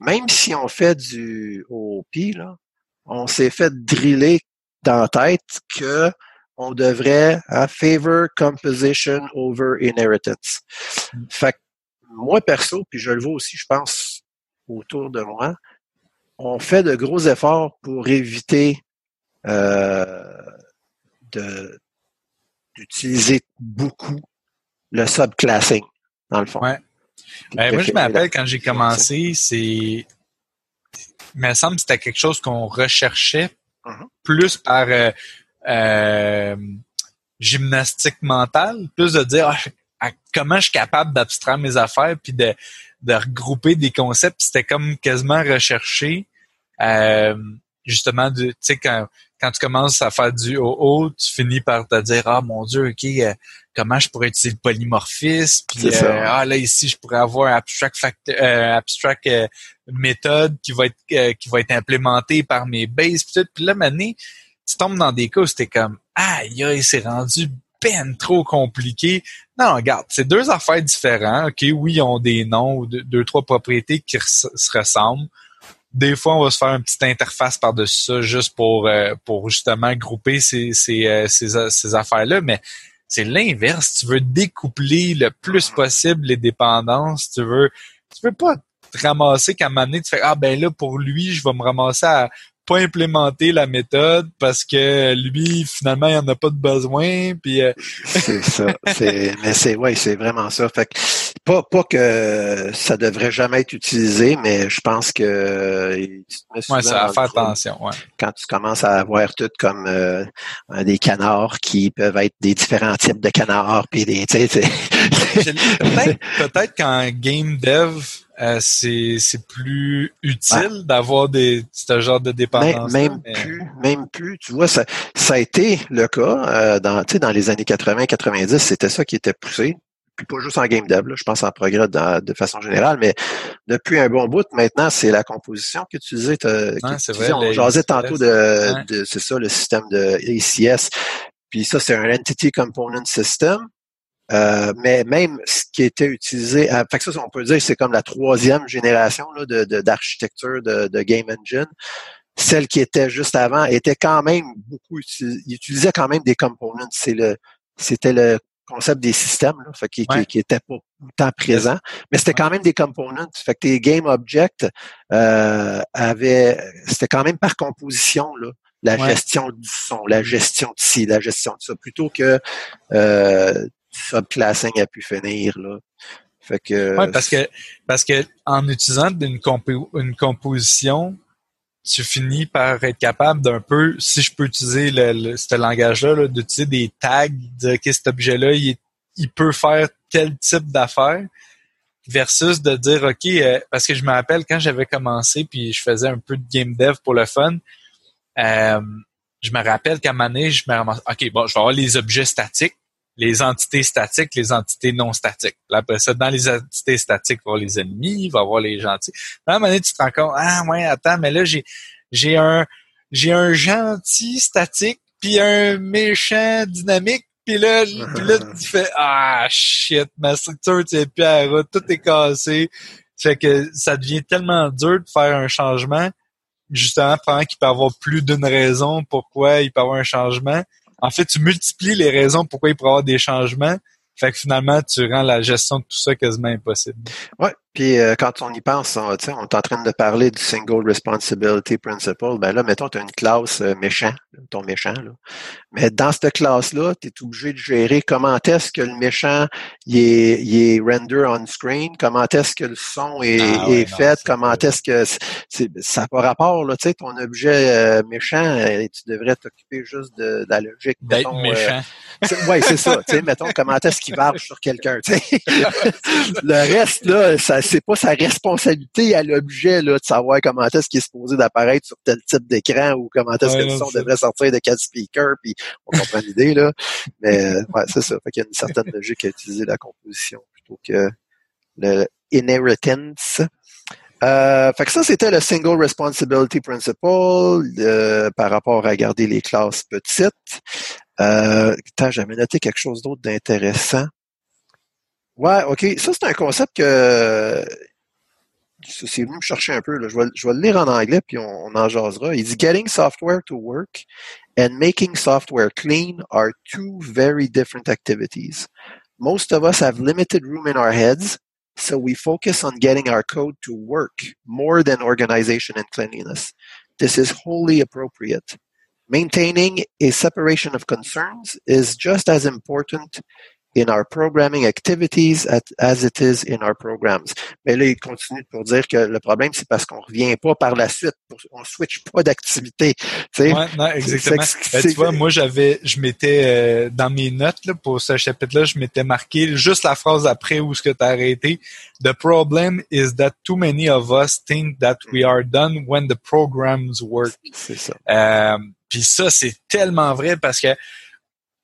même si on fait du OOP, là, on s'est fait driller dans la tête que on devrait hein, favor composition over inheritance. Fait que moi perso, puis je le vois aussi, je pense autour de moi, on fait de gros efforts pour éviter euh, de d'utiliser beaucoup le subclassing, dans le fond. Ouais. Ben, moi, je m'appelle quand j'ai commencé, c'est il me semble que c'était quelque chose qu'on recherchait uh-huh. plus par euh, euh, gymnastique mentale, plus de dire ah, comment je suis capable d'abstraire mes affaires puis de, de regrouper des concepts. C'était comme quasiment recherché. Euh, justement, tu sais, quand, quand tu commences à faire du OO, tu finis par te dire ah mon dieu ok euh, comment je pourrais utiliser le polymorphisme? Puis euh, ah là ici je pourrais avoir un abstract factor, euh, abstract euh, méthode qui va être qui va être implémentée par mes bases puis tout. Puis là maintenant tu tombes dans des cas où c'était comme ah il c'est rendu peine trop compliqué. Non regarde c'est deux affaires différentes. Ok oui ils ont des noms ou deux, deux trois propriétés qui se ressemblent des fois, on va se faire une petite interface par-dessus ça juste pour, euh, pour justement grouper ces, ces, euh, ces, ces affaires-là. Mais c'est l'inverse. Tu veux découpler le plus possible les dépendances. Tu veux, tu veux pas te ramasser qu'à un moment donné, tu fais, ah ben là, pour lui, je vais me ramasser à pas implémenter la méthode parce que lui, finalement, il en a pas de besoin. Puis, euh, c'est ça. C'est, mais c'est, ouais, c'est vraiment ça. Fait pas, pas que ça devrait jamais être utilisé, mais je pense que ouais, ça va faire attention. Ouais. Quand tu commences à avoir tout comme euh, des canards qui peuvent être des différents types de canards, puis des, peut-être, qu'en game dev, euh, c'est c'est plus utile d'avoir des ce genre de dépendance. Même, plus, même plus. Tu vois, ça, ça a été le cas euh, dans, dans les années 80-90, c'était ça qui était poussé. Puis pas juste en game dev, je pense en progrès de façon générale, mais depuis un bon bout, maintenant, c'est la composition que tu disais. on jasait tantôt de, de c'est ça, le système de ACS. Puis ça, c'est un Entity Component System. Euh, mais même ce qui était utilisé, euh, fait que ça, on peut dire c'est comme la troisième génération de, d'architecture de, de, Game Engine. Celle qui était juste avant était quand même beaucoup utilisée, il utilisait quand même des components. C'est le, c'était le concept des systèmes, là, fait qui, qui, était pas tout le temps présent, mais c'était quand même des components. Fait que tes game objects euh, avaient, c'était quand même par composition là, la gestion du son, la gestion de ci, la gestion de ça, plutôt que euh, subclassing a pu finir là. Fait que ouais, parce que parce que en utilisant une, une composition, tu finis par être capable d'un peu, si je peux utiliser le, ce langage-là, d'utiliser des tags de que cet objet-là, il, il, peut faire tel type d'affaires, versus de dire OK, euh, parce que je me rappelle quand j'avais commencé puis je faisais un peu de game dev pour le fun, euh, je me rappelle qu'à un moment donné, je me ramasse, OK, bon, je vais avoir les objets statiques les entités statiques, les entités non statiques. Là, après ça, dans les entités statiques, il va y avoir les ennemis, il va y avoir les gentils. À un moment donné, tu te rends compte, ah ouais, attends, mais là, j'ai j'ai un j'ai un gentil statique puis un méchant dynamique puis là, puis là tu fais ah shit ma structure tu plus à tout est cassé fait que ça devient tellement dur de faire un changement justement pendant qu'il peut avoir plus d'une raison pourquoi il peut avoir un changement en fait, tu multiplies les raisons pourquoi il pourrait y avoir des changements. Fait que finalement, tu rends la gestion de tout ça quasiment impossible. Ouais, puis euh, quand on y pense, on, on est en train de parler du Single Responsibility Principle. Ben là, mettons, tu as une classe euh, méchant, ton méchant. Là. Mais dans cette classe-là, tu es obligé de gérer comment est-ce que le méchant il est, il est render on screen, comment est-ce que le son est, ah est fait, comment est-ce que ça n'a pas rapport. Là, tu sais, ton objet euh, méchant, tu devrais t'occuper juste de, la logique. D'être méchant. oui, c'est ça. Tu sais, mettons, comment est-ce qu'il varge sur quelqu'un. le reste, là, ça c'est pas sa responsabilité à l'objet là, de savoir comment est-ce qu'il est supposé d'apparaître sur tel type d'écran ou comment est-ce que le son devrait sortir de quel speaker, puis on comprend l'idée, là. Mais ouais, c'est ça. Fait qu'il y a une certaine logique à utiliser la composition plutôt que le inheritance. Euh, fait que ça, c'était le Single Responsibility Principle euh, par rapport à garder les classes petites. Euh, j'avais noté quelque chose d'autre d'intéressant. Ouais, OK. Ça, c'est un concept que c'est venu me chercher un peu. Là. Je, vais, je vais le lire en anglais, puis on, on en jasera. Il dit Getting software to work and making software clean are two very different activities. Most of us have limited room in our heads, so we focus on getting our code to work more than organization and cleanliness. This is wholly appropriate. Maintaining a separation of concerns is just as important in our programming activities as it is in our programs. Mais là, il continue pour dire que le problème, c'est parce qu'on revient pas par la suite, on switch pas d'activité. Ouais, non, exactement. Ben, tu vois, moi, j'avais, je m'étais euh, dans mes notes là, pour ce chapitre-là, je m'étais marqué juste la phrase après où ce que tu as arrêté. The problem is that too many of us think that we are done when the programs work. C'est ça. Euh, Puis ça, c'est tellement vrai parce que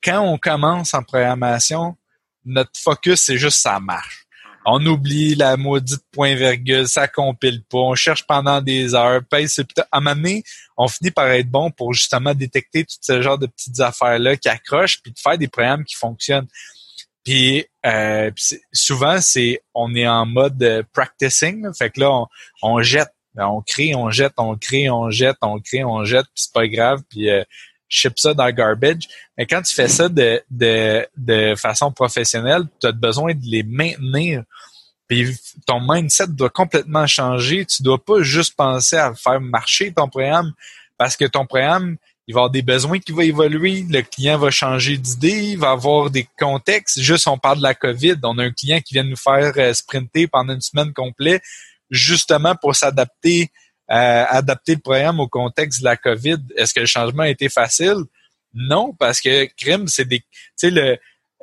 quand on commence en programmation, notre focus, c'est juste ça marche. On oublie la maudite point-virgule, ça compile pas, on cherche pendant des heures, pèse, à un moment donné, on finit par être bon pour justement détecter tout ce genre de petites affaires-là qui accrochent, puis de faire des programmes qui fonctionnent. Puis, euh, souvent, c'est on est en mode practicing, fait que là, on, on jette, on crée, on jette, on crée, on jette, on crée, on jette, puis c'est pas grave, puis euh, ship ça dans le garbage. Mais quand tu fais ça de, de, de façon professionnelle, tu as besoin de les maintenir. Puis ton mindset doit complètement changer. Tu dois pas juste penser à faire marcher ton programme parce que ton programme, il va avoir des besoins qui vont évoluer, le client va changer d'idée, il va avoir des contextes. Juste, on parle de la COVID, on a un client qui vient nous faire euh, sprinter pendant une semaine complète, justement pour s'adapter, adapter le programme au contexte de la COVID. Est-ce que le changement a été facile? Non, parce que crime, c'est des, tu sais, le,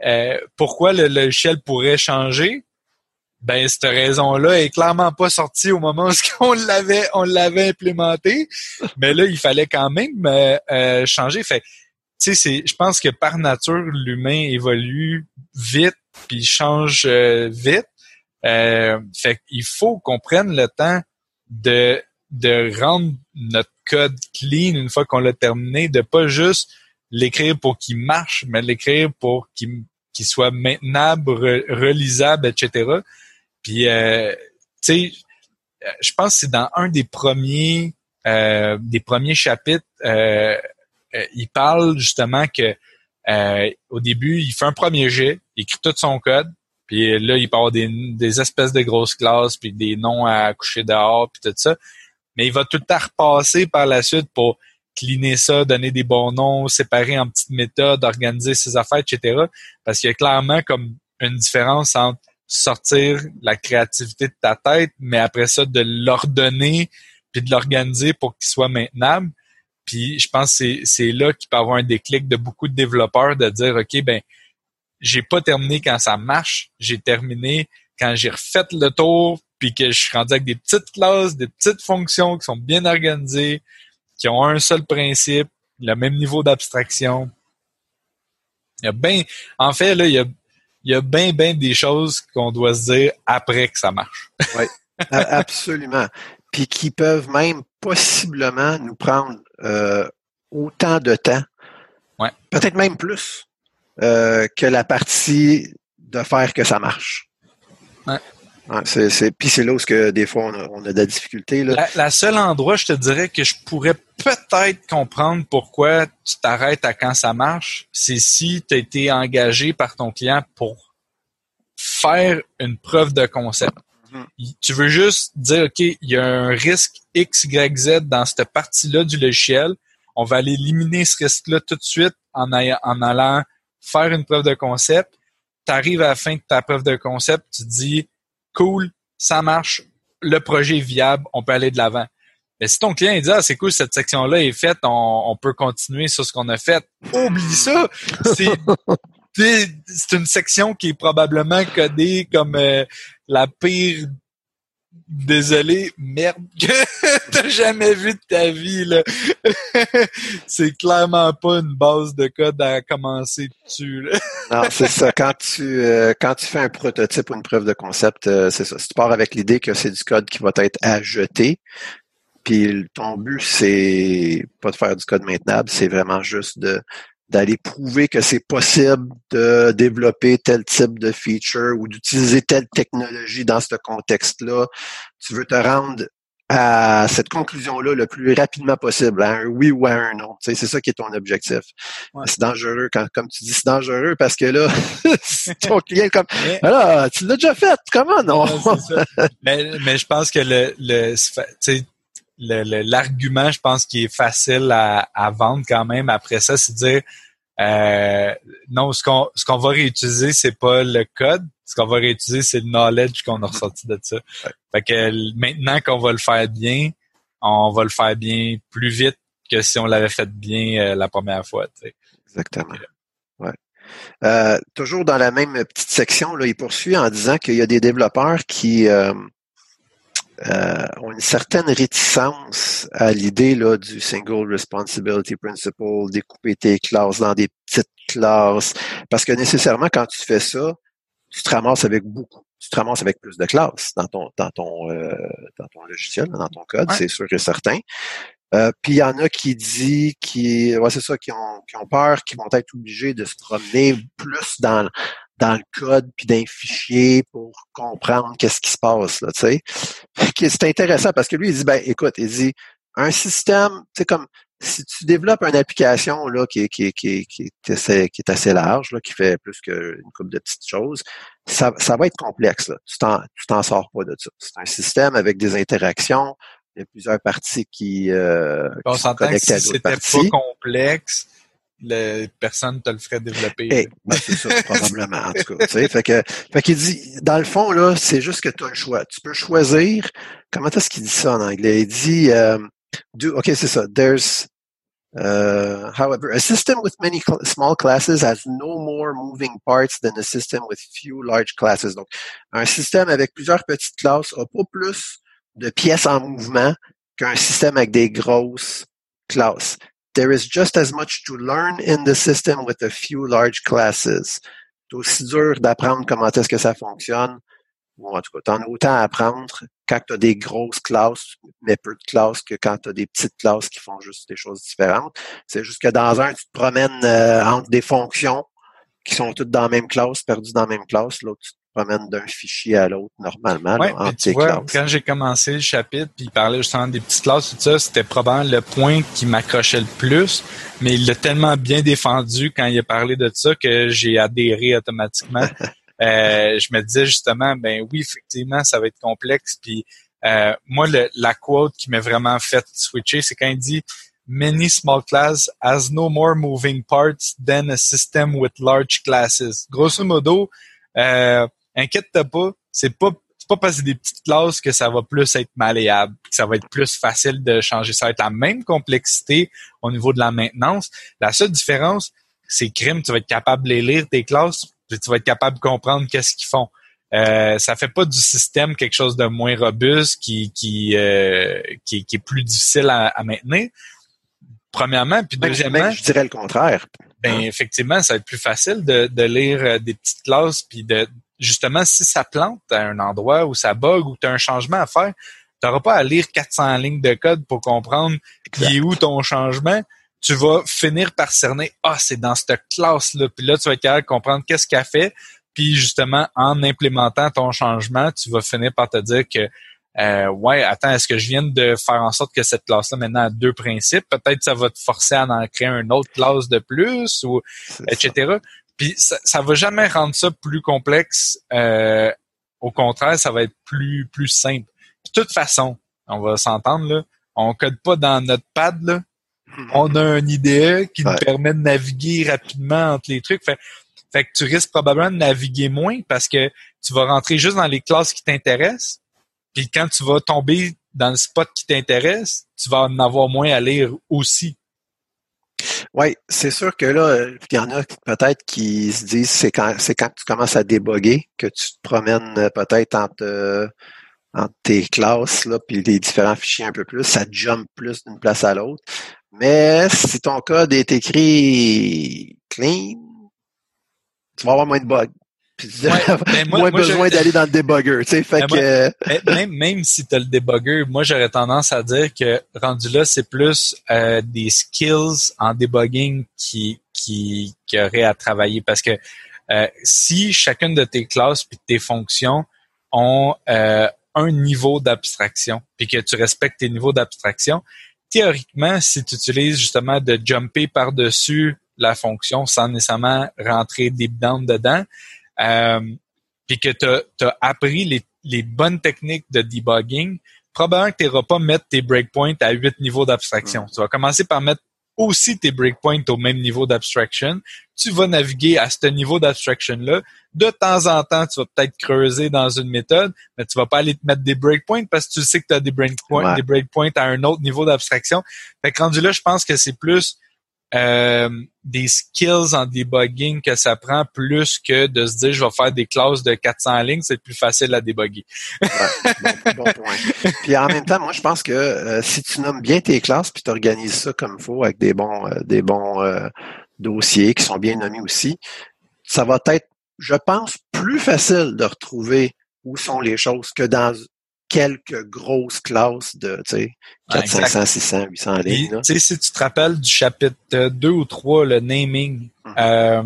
euh, pourquoi le logiciel pourrait changer? ben cette raison-là est clairement pas sortie au moment où on l'avait on l'avait implémenté, mais là il fallait quand même euh, euh, changer. Fait, tu sais, je pense que par nature l'humain évolue vite puis change euh, vite. fait qu'il faut qu'on prenne le temps de de rendre notre code clean une fois qu'on l'a terminé, de pas juste l'écrire pour qu'il marche, mais l'écrire pour qu'il qu'il soit maintenable, relisable, etc. Puis, euh, tu sais, euh, je pense que c'est dans un des premiers euh, des premiers chapitres, euh, il parle justement que au début, il fait un premier jet, il écrit tout son code, puis là, il parle des, des espèces de grosses classes, puis des noms à coucher dehors, puis tout ça. Mais il va tout le temps repasser par la suite pour cleaner ça, donner des bons noms, séparer en petites méthodes, organiser ses affaires, etc. Parce qu'il y a clairement comme une différence entre sortir la créativité de ta tête, mais après ça, de l'ordonner puis de l'organiser pour qu'il soit maintenable. Puis je pense que c'est là qu'il peut avoir un déclic de beaucoup de développeurs de dire OK, ben j'ai pas terminé quand ça marche, j'ai terminé quand j'ai refait le tour, puis que je suis rendu avec des petites classes, des petites fonctions qui sont bien organisées, qui ont un seul principe, le même niveau d'abstraction. Il y a bien, en fait, là, il y a il y a bien, bien des choses qu'on doit se dire après que ça marche. oui, absolument. Puis qui peuvent même possiblement nous prendre euh, autant de temps, ouais. peut-être même plus, euh, que la partie de faire que ça marche. Ouais c'est, puis c'est là où que des fois on a, de la difficulté. Là. La, seule endroit, je te dirais que je pourrais peut-être comprendre pourquoi tu t'arrêtes à quand ça marche, c'est si tu as été engagé par ton client pour faire une preuve de concept. Mm-hmm. Tu veux juste dire, OK, il y a un risque X, Y, Z dans cette partie-là du logiciel. On va aller éliminer ce risque-là tout de suite en, en allant faire une preuve de concept. Tu arrives à la fin de ta preuve de concept, tu dis, cool, ça marche, le projet est viable, on peut aller de l'avant. Mais si ton client dit ah c'est cool cette section là est faite, on, peut continuer sur ce qu'on a fait, oublie ça. C'est c'est une section qui est probablement codée comme euh, la pire désolé, merde que t'as jamais vu de ta vie là. c'est clairement pas une base de code à commencer dessus. Là. non, c'est ça. Quand tu euh, quand tu fais un prototype ou une preuve de concept, euh, c'est ça. Si tu pars avec l'idée que c'est du code qui va être à jeter, puis ton but c'est pas de faire du code maintenable, c'est vraiment juste de d'aller prouver que c'est possible de développer tel type de feature ou d'utiliser telle technologie dans ce contexte-là. Tu veux te rendre à cette conclusion-là le plus rapidement possible, à un oui ou à un non. c'est ça qui est ton objectif. C'est dangereux, quand, comme tu dis, c'est dangereux parce que là, ton client est comme Alors, tu l'as déjà fait, comment non? mais, mais je pense que le, le l'argument, je pense, qui est facile à, à, vendre quand même après ça, c'est de dire euh, non, ce qu'on ce qu'on va réutiliser, c'est pas le code. Ce qu'on va réutiliser, c'est le knowledge qu'on a mm-hmm. ressorti de ça. Fait que maintenant qu'on va le faire bien, on va le faire bien plus vite que si on l'avait fait bien euh, la première fois. Exactement. Ouais. Euh, toujours dans la même petite section, là, il poursuit en disant qu'il y a des développeurs qui euh, ont une certaine réticence à l'idée là du single responsibility principle, découper tes classes dans des petites classes, parce que nécessairement quand tu fais ça, tu te ramasses avec beaucoup, tu te ramasses avec plus de classes dans ton dans ton euh, dans ton logiciel, dans ton code, c'est sûr et certain. Euh, puis il y en a qui dit qui ouais, c'est ça qui ont qui ont peur, qui vont être obligés de se promener plus dans dans le code puis d'un fichier pour comprendre qu'est-ce qui se passe là, tu sais. C'est intéressant parce que lui il dit ben écoute, il dit un système, c'est comme si tu développes une application là qui, qui, qui, qui, est, assez, qui est assez large, là, qui fait plus qu'une couple de petites choses, ça, ça va être complexe. Là. Tu t'en tu t'en sors pas de ça. C'est un système avec des interactions. il y a plusieurs parties qui, euh, On s'entend que si c'était pas complexe, le, personne te le ferait développer. Eh, ben, c'est ça, probablement, en tout cas. Fait que, fait qu'il dit, dans le fond, là, c'est juste que tu as le choix. Tu peux choisir, comment est-ce qu'il dit ça en anglais? Il dit, euh, do, OK, c'est ça. There's, uh, however, a system with many cl small classes has no more moving parts than a system with few large classes. Donc, un système avec plusieurs petites classes a pas plus de pièces en mouvement qu'un système avec des grosses classes. There is just as much to learn in the system with a few large classes. C'est aussi dur d'apprendre comment est-ce que ça fonctionne. En tout cas, t'en as autant à apprendre quand tu as des grosses classes, mais peu de classes, que quand tu as des petites classes qui font juste des choses différentes. C'est juste que dans un, tu te promènes euh, entre des fonctions qui sont toutes dans la même classe, perdues dans la même classe. L'autre, tu promène d'un fichier à l'autre normalement. Ouais, tu vois, quand j'ai commencé le chapitre, puis il parlait justement des petites classes, tout ça, c'était probablement le point qui m'accrochait le plus, mais il l'a tellement bien défendu quand il a parlé de ça que j'ai adhéré automatiquement. euh, je me disais justement, ben oui, effectivement, ça va être complexe. Puis euh, moi, le, la quote qui m'a vraiment fait switcher, c'est quand il dit Many small class has no more moving parts than a system with large classes. Grosso modo, euh, inquiète-toi pas, c'est pas pas parce que c'est des petites classes que ça va plus être malléable, que ça va être plus facile de changer. Ça va être la même complexité au niveau de la maintenance. La seule différence, c'est crime, tu vas être capable de les lire tes classes, puis tu vas être capable de comprendre qu'est-ce qu'ils font. Euh, ça fait pas du système quelque chose de moins robuste qui qui euh, qui, est plus difficile à, maintenir. Premièrement, puis deuxièmement, je dirais le contraire. Ben effectivement, ça va être plus facile de, de lire euh, des petites classes puis de justement, si ça plante à un endroit où ça bug ou tu as un changement à faire, tu n'auras pas à lire 400 lignes de code pour comprendre qui est où ton changement. Tu vas finir par cerner, ah, c'est dans cette classe-là. Puis là, tu vas être capable de comprendre qu'est-ce qu'elle fait. Puis justement, en implémentant ton changement, tu vas finir par te dire que euh, ouais, attends, est-ce que je viens de faire en sorte que cette classe-là maintenant a deux principes? Peut-être ça va te forcer à en créer une autre classe de plus ou etc. Puis ça, ça va jamais rendre ça plus complexe. Euh, au contraire, ça va être plus plus simple. de toute façon, on va s'entendre là, on code pas dans notre pad là. On a un IDE qui nous permet de naviguer rapidement entre les trucs. Fait, fait que tu risques probablement de naviguer moins parce que tu vas rentrer juste dans les classes qui t'intéressent. Puis quand tu vas tomber dans le spot qui t'intéresse, tu vas en avoir moins à lire aussi. Oui, c'est sûr que là, il y en a peut-être qui se disent c'est quand c'est quand tu commences à déboguer que tu te promènes euh, peut-être entre, euh, entre tes classes là, puis les différents fichiers un peu plus, ça jump plus d'une place à l'autre. Mais si ton code est écrit clean, tu vas avoir moins de bugs. Ben, moins besoin d'aller dans le debugger, tu sais, fait ben, que... même, même si tu as le debugger, moi j'aurais tendance à dire que rendu là, c'est plus euh, des skills en debugging qui, qui, qui auraient à travailler parce que euh, si chacune de tes classes puis tes fonctions ont euh, un niveau d'abstraction puis que tu respectes tes niveaux d'abstraction, théoriquement, si tu utilises justement de jumper par-dessus la fonction sans nécessairement rentrer deep down dedans, euh, puis que tu as, appris les, les, bonnes techniques de debugging, probablement que tu n'iras pas mettre tes breakpoints à huit niveaux d'abstraction. Tu vas commencer par mettre aussi tes breakpoints au même niveau d'abstraction. Tu vas naviguer à ce niveau d'abstraction-là. De temps en temps, tu vas peut-être creuser dans une méthode, mais tu vas pas aller te mettre des breakpoints parce que tu sais que tu as des breakpoints, des breakpoints à un autre niveau d'abstraction. Fait que rendu là, je pense que c'est plus euh, des skills en debugging que ça prend plus que de se dire je vais faire des classes de 400 lignes, c'est plus facile à débugger. bon, point. Puis en même temps, moi je pense que euh, si tu nommes bien tes classes puis tu organises ça comme il faut avec des bons euh, des bons dossiers qui sont bien nommés aussi, ça va être, je pense, plus facile de retrouver où sont les choses que dans quelques grosses classes de 400, 500, 600, 800 lignes. Si tu te rappelles du chapitre 2 ou 3, le naming, hum. euh,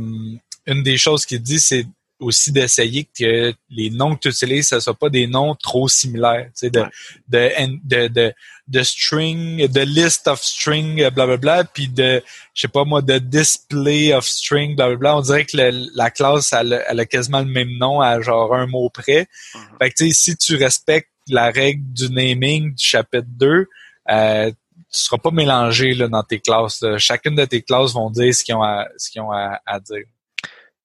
une des choses qu'il dit, c'est aussi d'essayer que les noms que tu utilises, ce ne soient pas des noms trop similaires. De, de, de, de, de, string, de list of string, blablabla, bla, bla, puis de, je sais pas moi, de display of string, blablabla. On dirait que la classe, elle, elle, a quasiment le même nom à genre un mot près. Hum. Fait que si tu respectes la règle du naming du chapitre 2, euh, tu seras pas mélangé là, dans tes classes. Chacune de tes classes vont dire ce qu'ils ont à, ce qu'ils ont à, dire.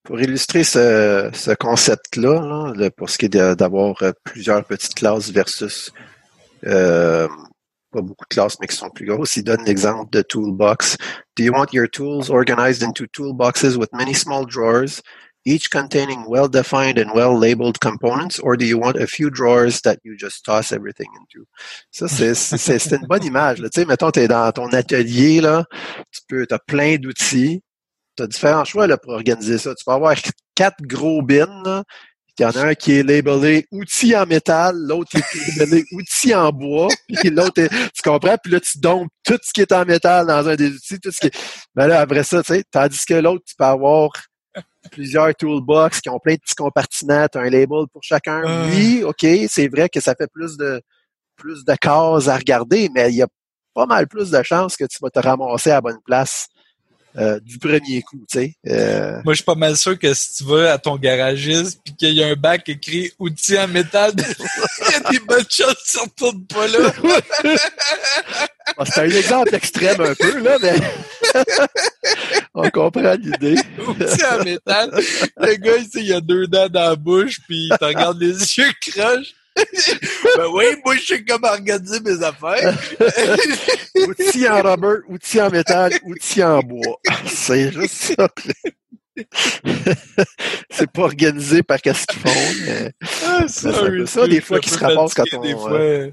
Pour illustrer ce, ce concept-là, là, pour ce qui est d'avoir euh, plusieurs petites classes versus euh, pas beaucoup de classes, mais qui sont plus grosses. Il donne l'exemple de toolbox. Do you want your tools organized into toolboxes with many small drawers, each containing well-defined and well-labeled components, or do you want a few drawers that you just toss everything into? Ça, c'est une bonne image. Tu sais, mettons, tu es dans ton atelier, là, tu peux, as plein d'outils, tu as différents choix là, pour organiser ça. Tu peux avoir quatre gros bins, il y en a un qui est labelé outils en métal, l'autre est labelé outils en bois, puis l'autre tu comprends, puis là tu dompes tout ce qui est en métal dans un des outils, tout ce qui est... Ben là, après ça, tu sais, tandis que l'autre, tu peux avoir plusieurs toolbox qui ont plein de petits compartiments, as un label pour chacun. Ah. Oui, OK, c'est vrai que ça fait plus de plus de cases à regarder, mais il y a pas mal plus de chances que tu vas te ramasser à la bonne place euh, du premier coup, tu sais. Euh... Moi, je suis pas mal sûr que si tu vas à ton garagiste puis qu'il y a un bac écrit outils en métal, il y a des bonnes chances que tu retournes pas là. C'est un exemple extrême un peu, là, mais on comprend l'idée. outils en métal. Le gars, il, il a deux dents dans la bouche puis il te regarde les yeux croches ben oui, moi, je sais comment organiser mes affaires. outils en rubber, outils en métal, outils en bois. C'est juste ça. c'est pas organisé par qu'est-ce qu'ils font. Mais... Ah, ça, c'est ça, des fois, qui se ramassent quand on... Fois... Euh,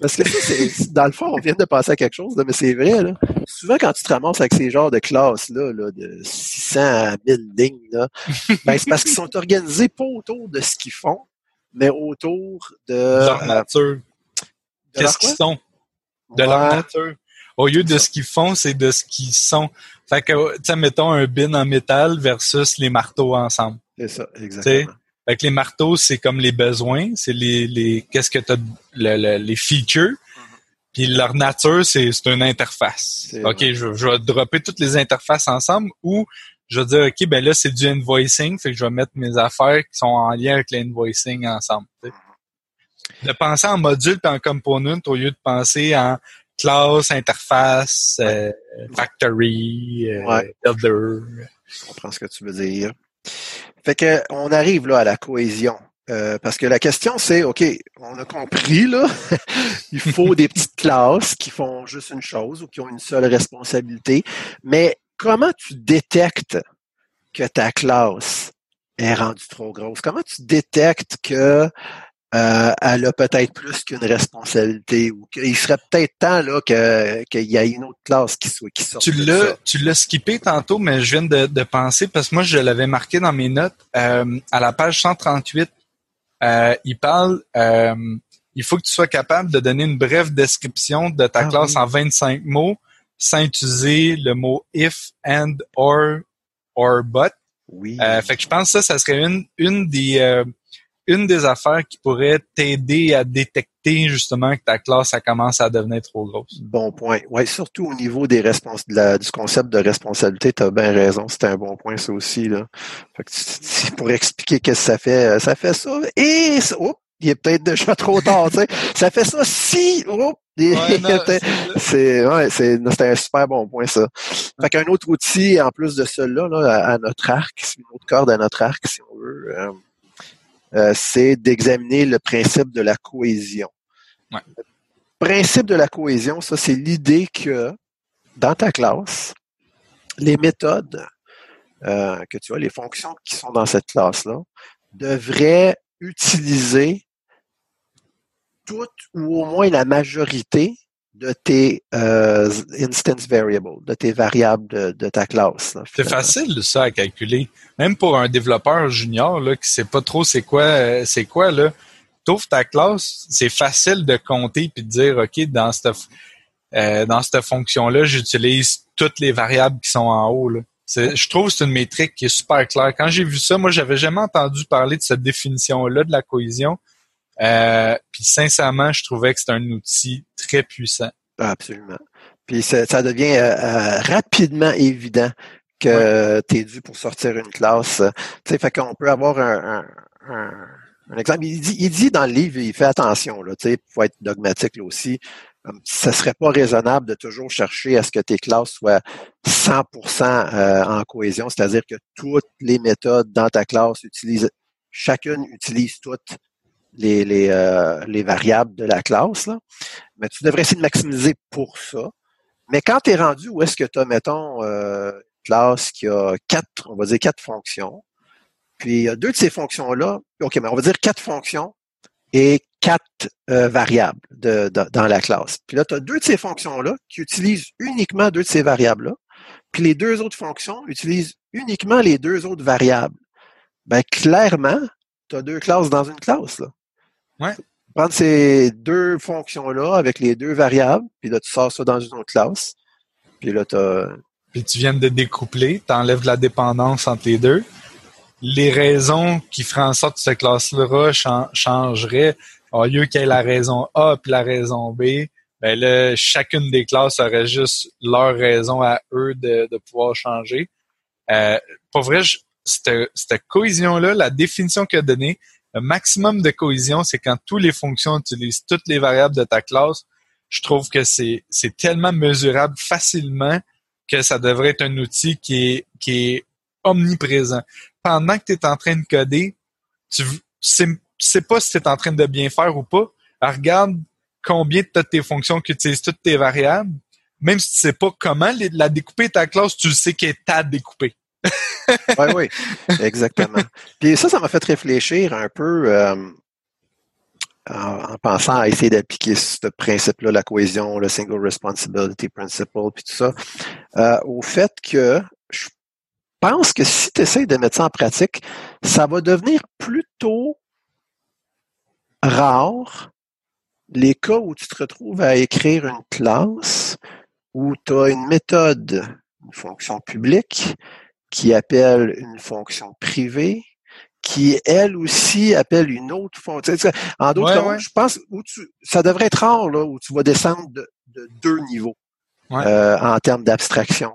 parce que ça, dans le fond, on vient de passer à quelque chose, mais c'est vrai. Là. Souvent, quand tu te ramasses avec ces genres de classes-là, là, de 600 à 1000 lignes, là, ben, c'est parce qu'ils sont organisés pas autour de ce qu'ils font, mais autour de... leur nature. Qu'est-ce qu'ils sont? De leur nature. Au lieu de ce qu'ils font, c'est de ce qu'ils sont. Fait que, tu mettons un bin en métal versus les marteaux ensemble. C'est ça, exactement. Fait que les marteaux, c'est comme les besoins, c'est les, les qu'est-ce que tu as, les features. Mm-hmm. Puis leur nature, c'est une interface. OK, je, je, vais dropper toutes les interfaces ensemble ou je vais dire, OK, ben là, c'est du invoicing, fait que je vais mettre mes affaires qui sont en lien avec l'invoicing ensemble. De penser en module et en component au lieu de penser en classe, interface, euh, factory, euh, builder. Je comprends ce que tu veux dire. Fait que on arrive là à la cohésion. Euh, parce que la question, c'est, OK, on a compris, là, il faut des petites classes qui font juste une chose ou qui ont une seule responsabilité, mais comment tu détectes que ta classe est rendue trop grosse? Comment tu détectes que euh, elle a peut-être plus qu'une responsabilité ou qu'il serait peut-être temps là qu'il y ait une autre classe qui soit qui sorte. Tu l'as tu l'as skippé tantôt, mais je viens de, penser parce que moi je l'avais marqué dans mes notes euh, à la page 138. Euh, il parle il faut que tu sois capable de donner une brève description de ta ah classe en 25 mots sans utiliser le mot if, and, or, or but. Oui. Euh, fait que je pense que ça, ça serait une, une des euh, une des affaires qui pourrait t'aider à détecter justement que ta classe ça commence à devenir trop grosse. Bon point. Ouais, surtout au niveau des respons du concept de responsabilité, tu as bien raison. C'était un bon point ça aussi là. Fait que pour expliquer qu'est-ce que ça fait, euh, ça fait ça et oh, il est peut-être déjà trop tard, tu sais. Ça fait ça si oh, c'est ouais, c'est un super bon point ça. Fait qu'un autre outil en plus de celui-là là, à, notre arc, c'est une autre corde à notre arc si on veut, euh, euh, c'est d'examiner le principe de la cohésion. Ouais. Le principe de la cohésion, ça c'est l'idée que dans ta classe, les méthodes euh, que tu as, les fonctions qui sont dans cette classe-là, devraient utiliser toutes ou au moins la majorité de tes euh, instance variables, de tes variables de, ta classe. C'est facile ça à calculer. Même pour un développeur junior là, qui sait pas trop c'est quoi euh, c'est quoi là, ouvres ta classe, c'est facile de compter puis de dire OK, dans cette euh, dans cette fonction-là, j'utilise toutes les variables qui sont en haut. Là. Je trouve que c'est une métrique qui est super claire. Quand j'ai vu ça, moi, j'avais jamais entendu parler de cette définition-là de la cohésion. Euh, puis sincèrement, je trouvais que c'était un outil très puissant. Absolument. Puis ça, devient euh, euh, rapidement évident que tu es dû pour sortir une classe. Tu sais, fait qu'on peut avoir un, un exemple. Il dit, il dit dans le livre, il fait attention, là, tu sais, faut être dogmatique là aussi. Ce serait pas raisonnable de toujours chercher à ce que tes classes soient 100% euh, en cohésion, c'est-à-dire que toutes les méthodes dans ta classe utilisent, chacune utilise toutes les, les, euh, les variables de la classe. Là. Mais tu devrais essayer de maximiser pour ça. Mais quand tu es rendu où est-ce que tu as, mettons, euh, une classe qui a quatre, on va dire quatre fonctions, puis il y a deux de ces fonctions-là, OK, mais on va dire quatre fonctions et quatre euh, variables de, dans la classe. Puis là, tu as deux de ces fonctions-là qui utilisent uniquement deux de ces variables-là. Puis les deux autres fonctions utilisent uniquement les deux autres variables. Ben clairement, tu as deux classes dans une classe. Là. Ouais. Prendre ces deux fonctions-là avec les deux variables, puis là, tu sors ça dans une autre classe. Puis là, tu Puis tu viens de découpler, tu enlèves la dépendance entre les deux. Les raisons qui feraient en sorte que cette classe-là changerait, au lieu qu'il y ait la raison A puis la raison B, ben là, chacune des classes aurait juste leur raison à eux de, de pouvoir changer. Euh, pour vrai, cette, cette cohésion-là, la définition qu'il a donnée, le maximum de cohésion, c'est quand toutes les fonctions utilisent toutes les variables de ta classe. Je trouve que c'est, c'est tellement mesurable facilement que ça devrait être un outil qui est, qui est omniprésent. Pendant que tu es en train de coder, tu sais, sais pas si tu es en train de bien faire ou pas. regarde combien de tes fonctions qui utilisent toutes tes variables. Même si tu sais pas comment la découper ta classe, tu sais qu'elle est à découper oui, oui, exactement. Puis ça, ça m'a fait réfléchir un peu euh, en, pensant à essayer d'appliquer ce principe-là, la cohésion, le single responsibility principle, puis tout ça, euh, au fait que je pense que si tu essaies de mettre ça en pratique, ça va devenir plutôt rare les cas où tu te retrouves à écrire une classe où tu as une méthode, une fonction publique, qui appelle une fonction privée, qui elle aussi appelle une autre fonction. En d'autres termes, je pense où tu, ça devrait être rare là où tu vas descendre de, deux niveaux euh, en termes d'abstraction.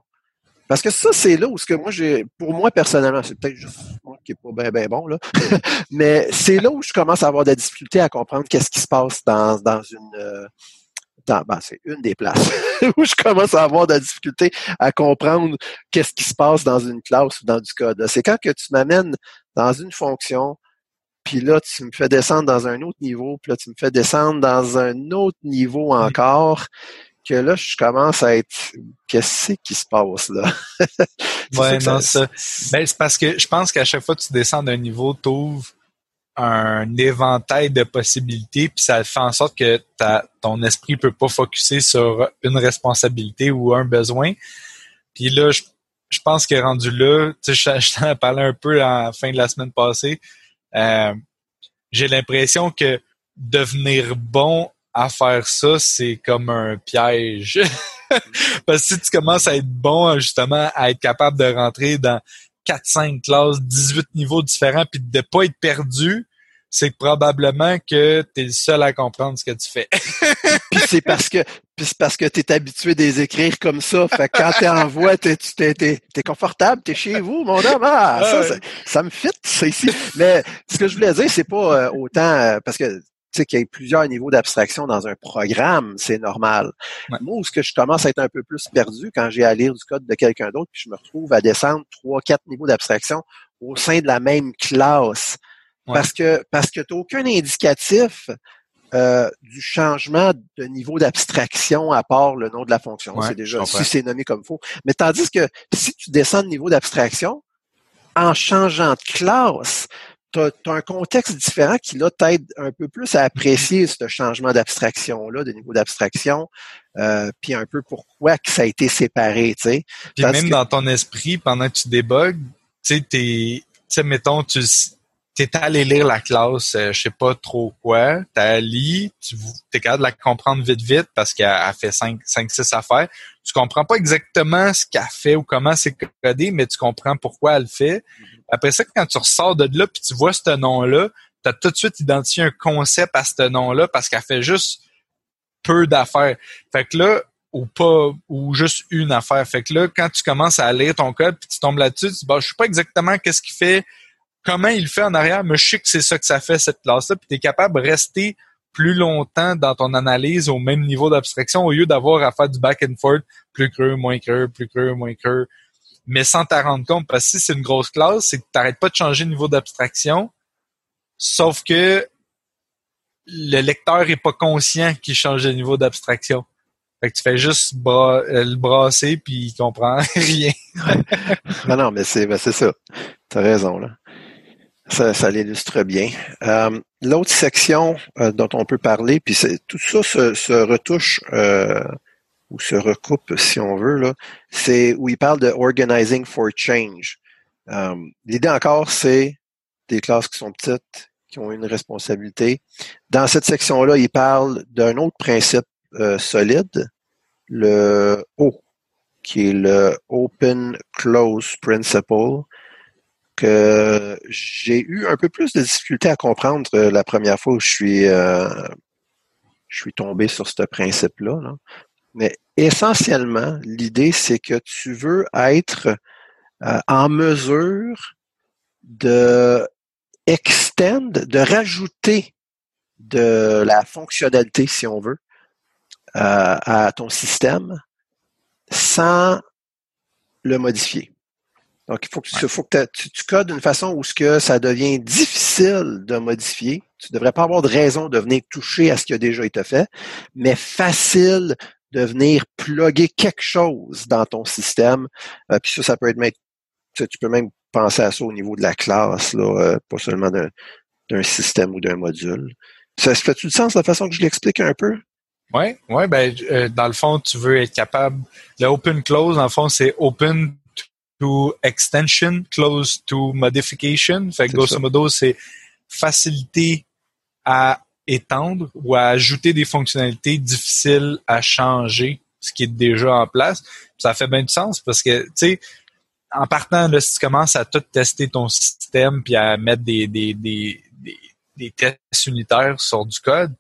Parce que ça, c'est là où ce que moi j'ai, pour moi personnellement, c'est peut-être juste moi qui est pas bien ben bon là, mais c'est là où je commence à avoir de la difficulté à comprendre qu'est-ce qui se passe dans dans une ben, c'est une des places où je commence à avoir de la difficulté à comprendre qu'est-ce qui se passe dans une classe ou dans du code. C'est quand que tu m'amènes dans une fonction, puis là, tu me fais descendre dans un autre niveau, puis là, tu me fais descendre dans un autre niveau encore, que là, je commence à être qu'est-ce qui se passe là? ouais, non, ça. Ben, c'est parce que je pense qu'à chaque fois que tu descends d'un niveau, tu ouvres un éventail de possibilités, puis ça fait en sorte que ton esprit peut pas focuser sur une responsabilité ou un besoin. Puis là, je, je pense que rendu là, tu sais, je, t'en ai parlé un peu à la fin de la semaine passée. Euh, j'ai l'impression que devenir bon à faire ça, c'est comme un piège. Parce que si tu commences à être bon, justement, à être capable de rentrer dans 4, 5 classes, 18 niveaux différents, puis de pas être perdu, c'est probablement que tu es le seul à comprendre ce que tu fais. puis c'est parce que puis c'est parce que tu es habitué de les écrire comme ça. Fait que quand tu envoies, tu es, es, confortable, tu es chez vous, mon homme. Ah, ça, ça, me fit, ça ici. Mais ce que je voulais dire, c'est pas euh, autant euh, parce que qu'il y a plusieurs niveaux d'abstraction dans un programme, c'est normal. Moi, ce que je commence à être un peu plus perdu quand j'ai à lire du code de quelqu'un d'autre, puis je me retrouve à descendre trois, quatre niveaux d'abstraction au sein de la même classe. Parce que parce que tu n'as aucun indicatif euh, du changement de niveau d'abstraction à part le nom de la fonction. c'est déjà si c'est nommé comme faux. Mais tandis que si tu descends de niveau d'abstraction, en changeant de classe, tu as, un contexte différent qui là t'aide un peu plus à apprécier ce changement d'abstraction-là, de niveau d'abstraction, euh, puis un peu pourquoi que ça a été séparé, tu sais. Puis même dans ton esprit, pendant que tu débugs, tu sais, tu sais, mettons, tu t'es allé lire la classe, euh, je sais pas trop quoi, t'as lu, tu es capable de la comprendre vite vite parce qu'elle fait 5, 5, 6 affaires. Tu comprends pas exactement ce qu'elle fait ou comment c'est codé, mais tu comprends pourquoi elle le fait. Après ça, quand tu ressors de là puis tu vois ce nom-là, tu as tout de suite identifié un concept à ce nom-là parce qu'elle fait juste peu d'affaires. Fait que là, ou pas, ou juste une affaire. Fait que là, quand tu commences à lire ton code puis tu tombes là-dessus, tu dis, bah, je sais pas exactement qu'est-ce qu'il fait comment il fait en arrière, mais je que c'est ça que ça fait, cette classe-là, puis tu es capable de rester plus longtemps dans ton analyse au même niveau d'abstraction au lieu d'avoir à faire du back and forth, plus creux, moins creux, plus creux, moins creux, mais sans t'en rendre compte. Parce que si c'est une grosse classe, c'est que t'arrêtes pas de changer le niveau d'abstraction, sauf que le lecteur est pas conscient qu'il change de niveau d'abstraction. Fait que tu fais juste euh, le brasser puis il comprend rien. non, non, mais c'est ben c'est ça. T'as raison, là. Ça, ça l'illustre bien. Euh, L'autre section euh, dont on peut parler, puis tout ça se, se retouche euh, ou se recoupe, si on veut, c'est où il parle de Organizing for Change. Euh, l'idée encore, c'est des classes qui sont petites, qui ont une responsabilité. Dans cette section-là, il parle d'un autre principe euh, solide, le O, qui est le Open Close Principle, que j'ai eu un peu plus de difficulté à comprendre euh, la première fois où je suis, euh, je suis tombé sur ce principe-là. Mais essentiellement, l'idée, c'est que tu veux être en mesure de extend, de rajouter de la fonctionnalité, si on veut, euh, à ton système sans le modifier. Donc, il faut que, faut que tu, tu, codes d'une façon où ce que ça devient difficile de modifier. Tu ne devrais pas avoir de raison de venir toucher à ce qui a déjà été fait, mais facile de venir plugger quelque chose dans ton système. Euh, puis ça, ça peut être tu, tu peux même penser à ça au niveau de la classe, là, euh, pas seulement d'un système ou d'un module. Ça se fait-tu du sens la façon que je l'explique un peu? Oui, ouais, ben, euh, dans le fond, tu veux être capable. Le open close, dans le fond, c'est open to extension, close to modification. Fait que grosso modo, c'est faciliter à étendre ou à ajouter des fonctionnalités difficiles à changer ce qui est déjà en place. Ça fait bien du sens parce que, tu sais, en partant, là, si tu commences à tout tester ton système puis à mettre des, des, des, des, tests unitaires sur du code,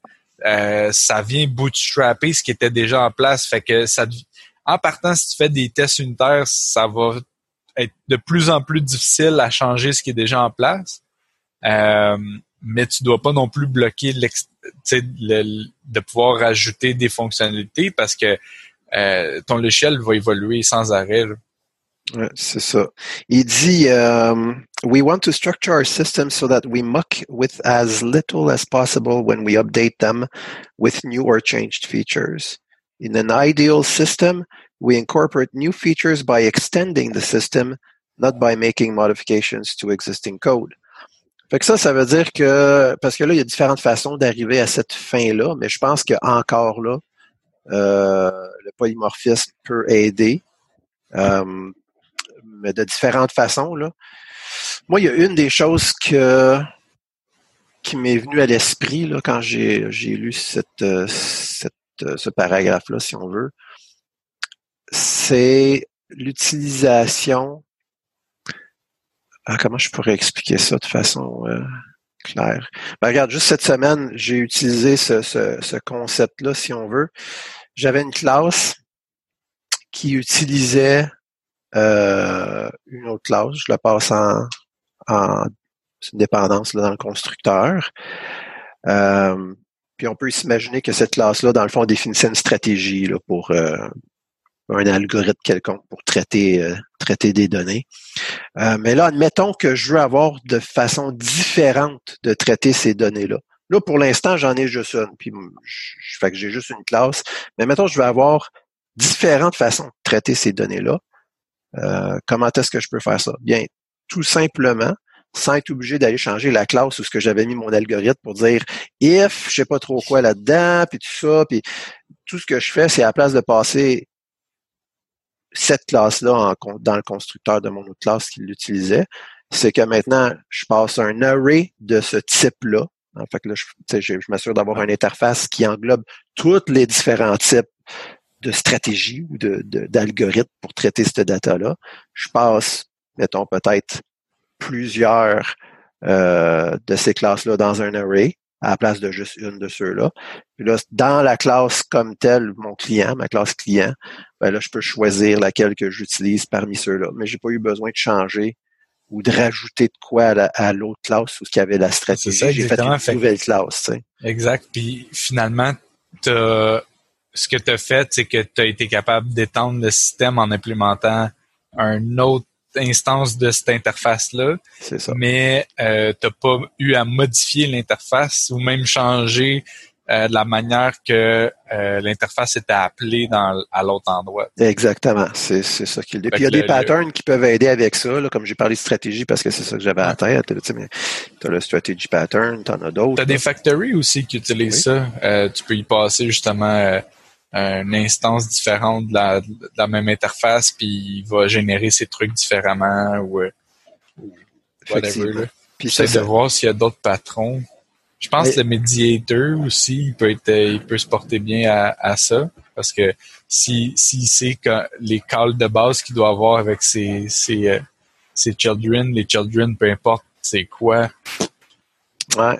euh, ça vient bootstrapper ce qui était déjà en place. Fait que ça, en partant, si tu fais des tests unitaires, ça va être de plus en plus difficile à changer ce qui est déjà en place. Euh, mais tu dois pas non plus bloquer de pouvoir rajouter des fonctionnalités parce que euh, ton logiciel va évoluer sans arrêt. c'est ça. Il dit um, We want to structure our systems so that we muck with as little as possible when we update them with new or changed features. In an ideal system, we incorporate new features by extending the system, not by making modifications to existing code. Fait que ça, ça veut dire que, parce que là, il y a différentes façons d'arriver à cette fin-là, mais je pense qu'encore là, euh, le polymorphisme peut aider. Euh, mais de différentes façons. Là. Moi, il y a une des choses que qui m'est venue à l'esprit là, quand j'ai, lu cette, cette, ce paragraphe-là, si on veut, c'est l'utilisation. Ah, comment je pourrais expliquer ça de façon euh, claire? Ben, regarde, juste cette semaine, j'ai utilisé ce, ce, ce concept-là, si on veut. J'avais une classe qui utilisait euh, une autre classe, je la passe en, en une dépendance là, dans le constructeur. Euh, puis on peut s'imaginer que cette classe-là, dans le fond, définissait une stratégie là, pour un algorithme quelconque pour traiter, euh, traiter des données. Euh, mais là, admettons que je veux avoir de façon différente de traiter ces données-là. Là, pour l'instant, j'en ai juste une, puis je, fais que j'ai juste une classe. Mais mettons, je veux avoir différentes façons de traiter ces données-là. Euh, comment est-ce que je peux faire ça? Bien, tout simplement, sans être obligé d'aller changer la classe ou ce que j'avais mis mon algorithme pour dire if, je sais pas trop quoi là-dedans, puis tout ça, puis tout ce que je fais, c'est à la place de passer cette classe-là dans le constructeur de mon autre classe qui l'utilisait, c'est que maintenant, je passe un array de ce type-là. En fait là, je, je m'assure d'avoir une interface qui englobe tous les différents types de stratégie ou de, d'algorithmes pour traiter cette data-là. Je passe, mettons, peut-être plusieurs euh, de ces classes-là dans un array à la place de juste une de ceux-là. Puis là, dans la classe comme telle, mon client, ma classe client, ben là, je peux choisir laquelle que j'utilise parmi ceux-là. Mais j'ai pas eu besoin de changer ou de rajouter de quoi à, l'autre classe où il y avait la stratégie. J'ai fait une nouvelle classe. Exact. Puis finalement, ce que tu as fait, c'est que tu as été capable d'étendre le système en implémentant un autre instance de cette interface-là. C'est ça. Mais euh, tu n'as pas eu à modifier l'interface ou même changer euh, la manière que euh, l'interface était appelée dans, à l'autre endroit. Exactement, c'est, c'est ça qu'il dit. Puis il y a des patterns qui peuvent aider avec ça, là, comme j'ai parlé de stratégie parce que c'est ça que j'avais à tête. Tu as le strategy pattern, tu en as d'autres. Tu as des factories aussi qui utilisent ça. Euh, tu peux y passer justement une instance différente de la, de la, même interface, puis il va générer ses trucs différemment ou whatever. Là. Puis c'est de voir s'il y a d'autres patrons. Je pense que le médiateur aussi, il peut être, il peut se porter bien à, à ça. Parce que si, si c'est que les calls de base qu'il doit avoir avec ses, ses, euh, ses children, les children, peu importe c'est quoi. Ouais.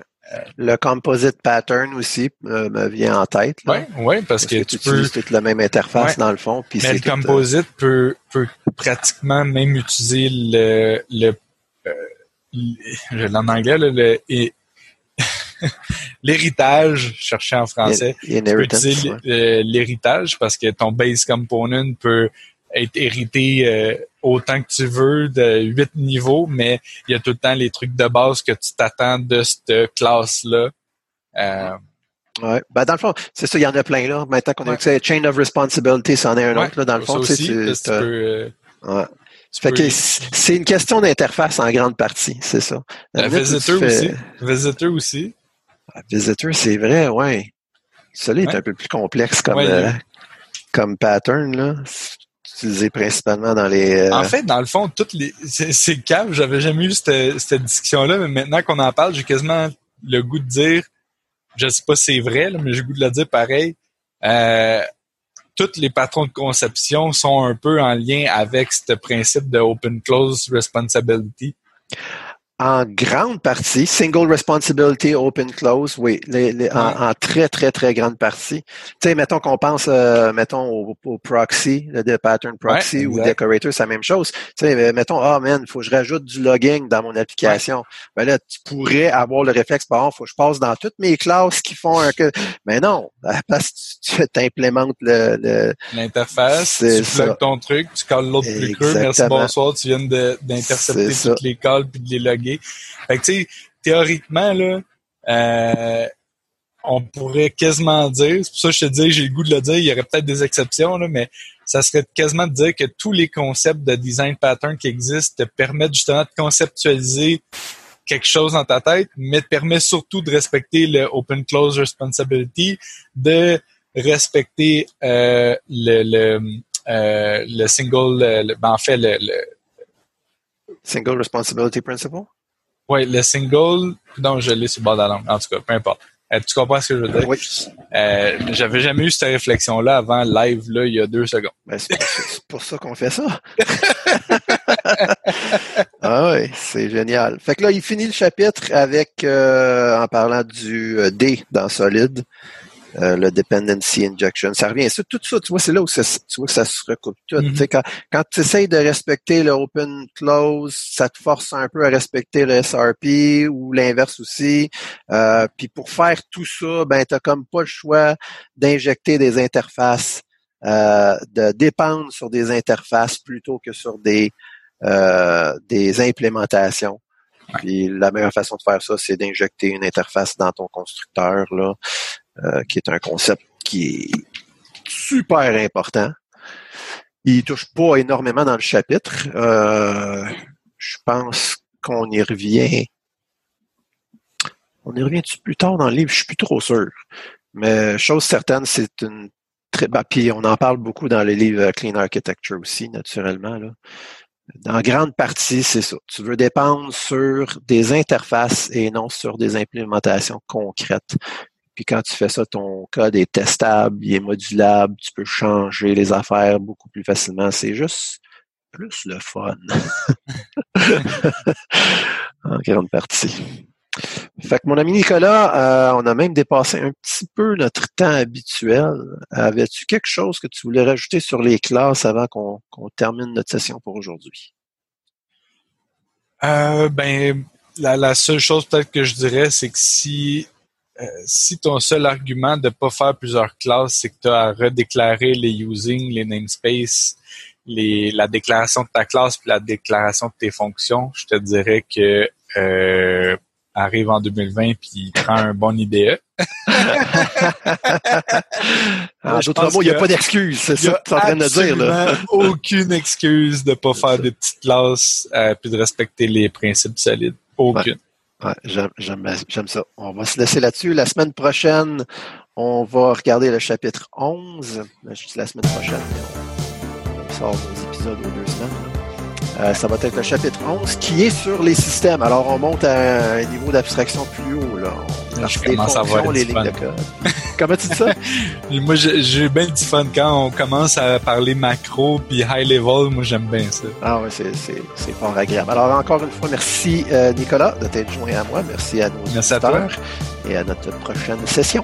Le composite pattern aussi euh, me vient en tête. Oui, ouais, parce, que, tu, peux utilises toute la même interface dans le fond. Puis Mais le euh, composite peut, peut pratiquement même utiliser le, le, euh, en anglais, le, l'héritage, chercher en français. l'héritage parce que ton base component peut être hérité euh, autant que tu veux de huit niveaux, mais il y a tout le temps les trucs de base que tu t'attends de cette classe-là. Euh, Ouais. Ben, dans le fond, c'est ça, il y en a plein là. Maintenant qu'on a ouais. Chain of Responsibility, c'en est un autre là, dans le fond. Aussi, tu, tu, peux, euh, ouais. Fait que c'est une question d'interface en grande partie, c'est ça. Euh, visitor aussi. Visitor aussi. Ah, visitor, c'est vrai, ouais. Celui-là est un peu plus complexe comme, euh, comme pattern, là. Euh, en fait, dans le fond, toutes les. C'est cave, j'avais jamais eu cette, cette discussion-là, mais maintenant qu'on en parle, j'ai quasiment le goût de dire, je sais pas si c'est vrai, là, mais j'ai le goût de le dire pareil. Euh, tous les patrons de conception sont un peu en lien avec ce principe de open close responsibility. En grande partie, single responsibility, open close, oui, en, très très très grande partie. Tu sais, mettons qu'on pense, euh, mettons au, proxy, le pattern proxy ou decorator, c'est la même chose. Tu sais, mettons, ah oh, man, faut que je rajoute du logging dans mon application. Ben là, tu pourrais avoir le réflexe, bon, faut que je passe dans toutes mes classes qui font un que, mais non, parce que tu implémentes le l'interface, tu fais ton truc, tu calls l'autre plus creux, merci bonsoir, tu viens d'intercepter toutes les calls puis de les loguer fait que, théoriquement, là, euh, on pourrait quasiment dire, c'est pour ça que je te dis, j'ai le goût de le dire, il y aurait peut-être des exceptions, là, mais ça serait quasiment de dire que tous les concepts de design pattern qui existent te permettent justement de conceptualiser quelque chose dans ta tête, mais te permet surtout de respecter le open close responsibility, de respecter euh, le, le, euh, le single, le, ben, en fait le single responsibility principle? Oui, le single, donc je l'ai sur le bord de la langue. En tout cas, peu importe. Euh, tu comprends ce que je veux dire? Oui. Euh, J'avais jamais eu cette réflexion-là avant live, là, il y a deux secondes. Ben, c'est pour, ça qu'on fait ça. ah oui, c'est génial. Fait que là, il finit le chapitre avec, euh, en parlant du euh, D dans Solid. Euh, le dependency injection. Ça revient. Ça, tout ça, tu vois, c'est là où ça, tu vois, ça se recoupe tout. Mm-hmm. quand, quand tu essayes de respecter le open close, ça te force un peu à respecter le SRP ou l'inverse aussi. Euh, puis pour faire tout ça, ben tu comme pas le choix d'injecter des interfaces, euh, de dépendre sur des interfaces plutôt que sur des des implémentations. Puis la meilleure façon de faire ça, c'est d'injecter une interface dans ton constructeur là, euh, qui est un concept qui est super important. Il touche pas énormément dans le chapitre. Euh, je pense qu'on y revient. On y revient plus tard dans le livre, je suis plus trop sûr. Mais chose certaine, c'est une très. Puis on en parle beaucoup dans le livre Clean Architecture aussi, naturellement. En grande partie, c'est ça. Tu veux dépendre sur des interfaces et non sur des implémentations concrètes. Puis quand tu fais ça, ton code est testable, il est modulable, tu peux changer les affaires beaucoup plus facilement. C'est juste plus le fun. en grande partie. Fait que mon ami Nicolas, euh, on a même dépassé un petit peu notre temps habituel. Avais-tu quelque chose que tu voulais rajouter sur les classes avant qu'on termine notre session pour aujourd'hui? Euh, ben, la, la seule chose peut-être que je dirais, c'est que si euh, si ton seul argument de pas faire plusieurs classes, c'est que tu as à redéclarer les using, les namespaces, les, la déclaration de ta classe puis la déclaration de tes fonctions, je te dirais que euh, arrive en 2020 puis prend un bon IDE. en d'autres mots, il n'y a pas d'excuse, c'est ça que tu es en train de dire. Là. aucune excuse de pas faire des petites classes euh, puis de respecter les principes solides. Aucune. Ouais, j'aime ça. On va se laisser là-dessus. La semaine prochaine, on va regarder le chapitre 11. Je dis la semaine prochaine, on, sort nos épisodes aux deux semaines. Euh, ça va être le chapitre 11 qui est sur les systèmes. Alors, on monte à un niveau d'abstraction plus haut. Là. Je commence à voir les lignes de code. Comment tu dis ça? moi, j'ai bien du fun quand on commence à parler macro puis high level. Moi, j'aime bien ça. Ah oui, c'est fort agréable. Alors, encore une fois, merci euh, Nicolas de t'être joint à moi. Merci à nos merci auditeurs et à notre prochaine session.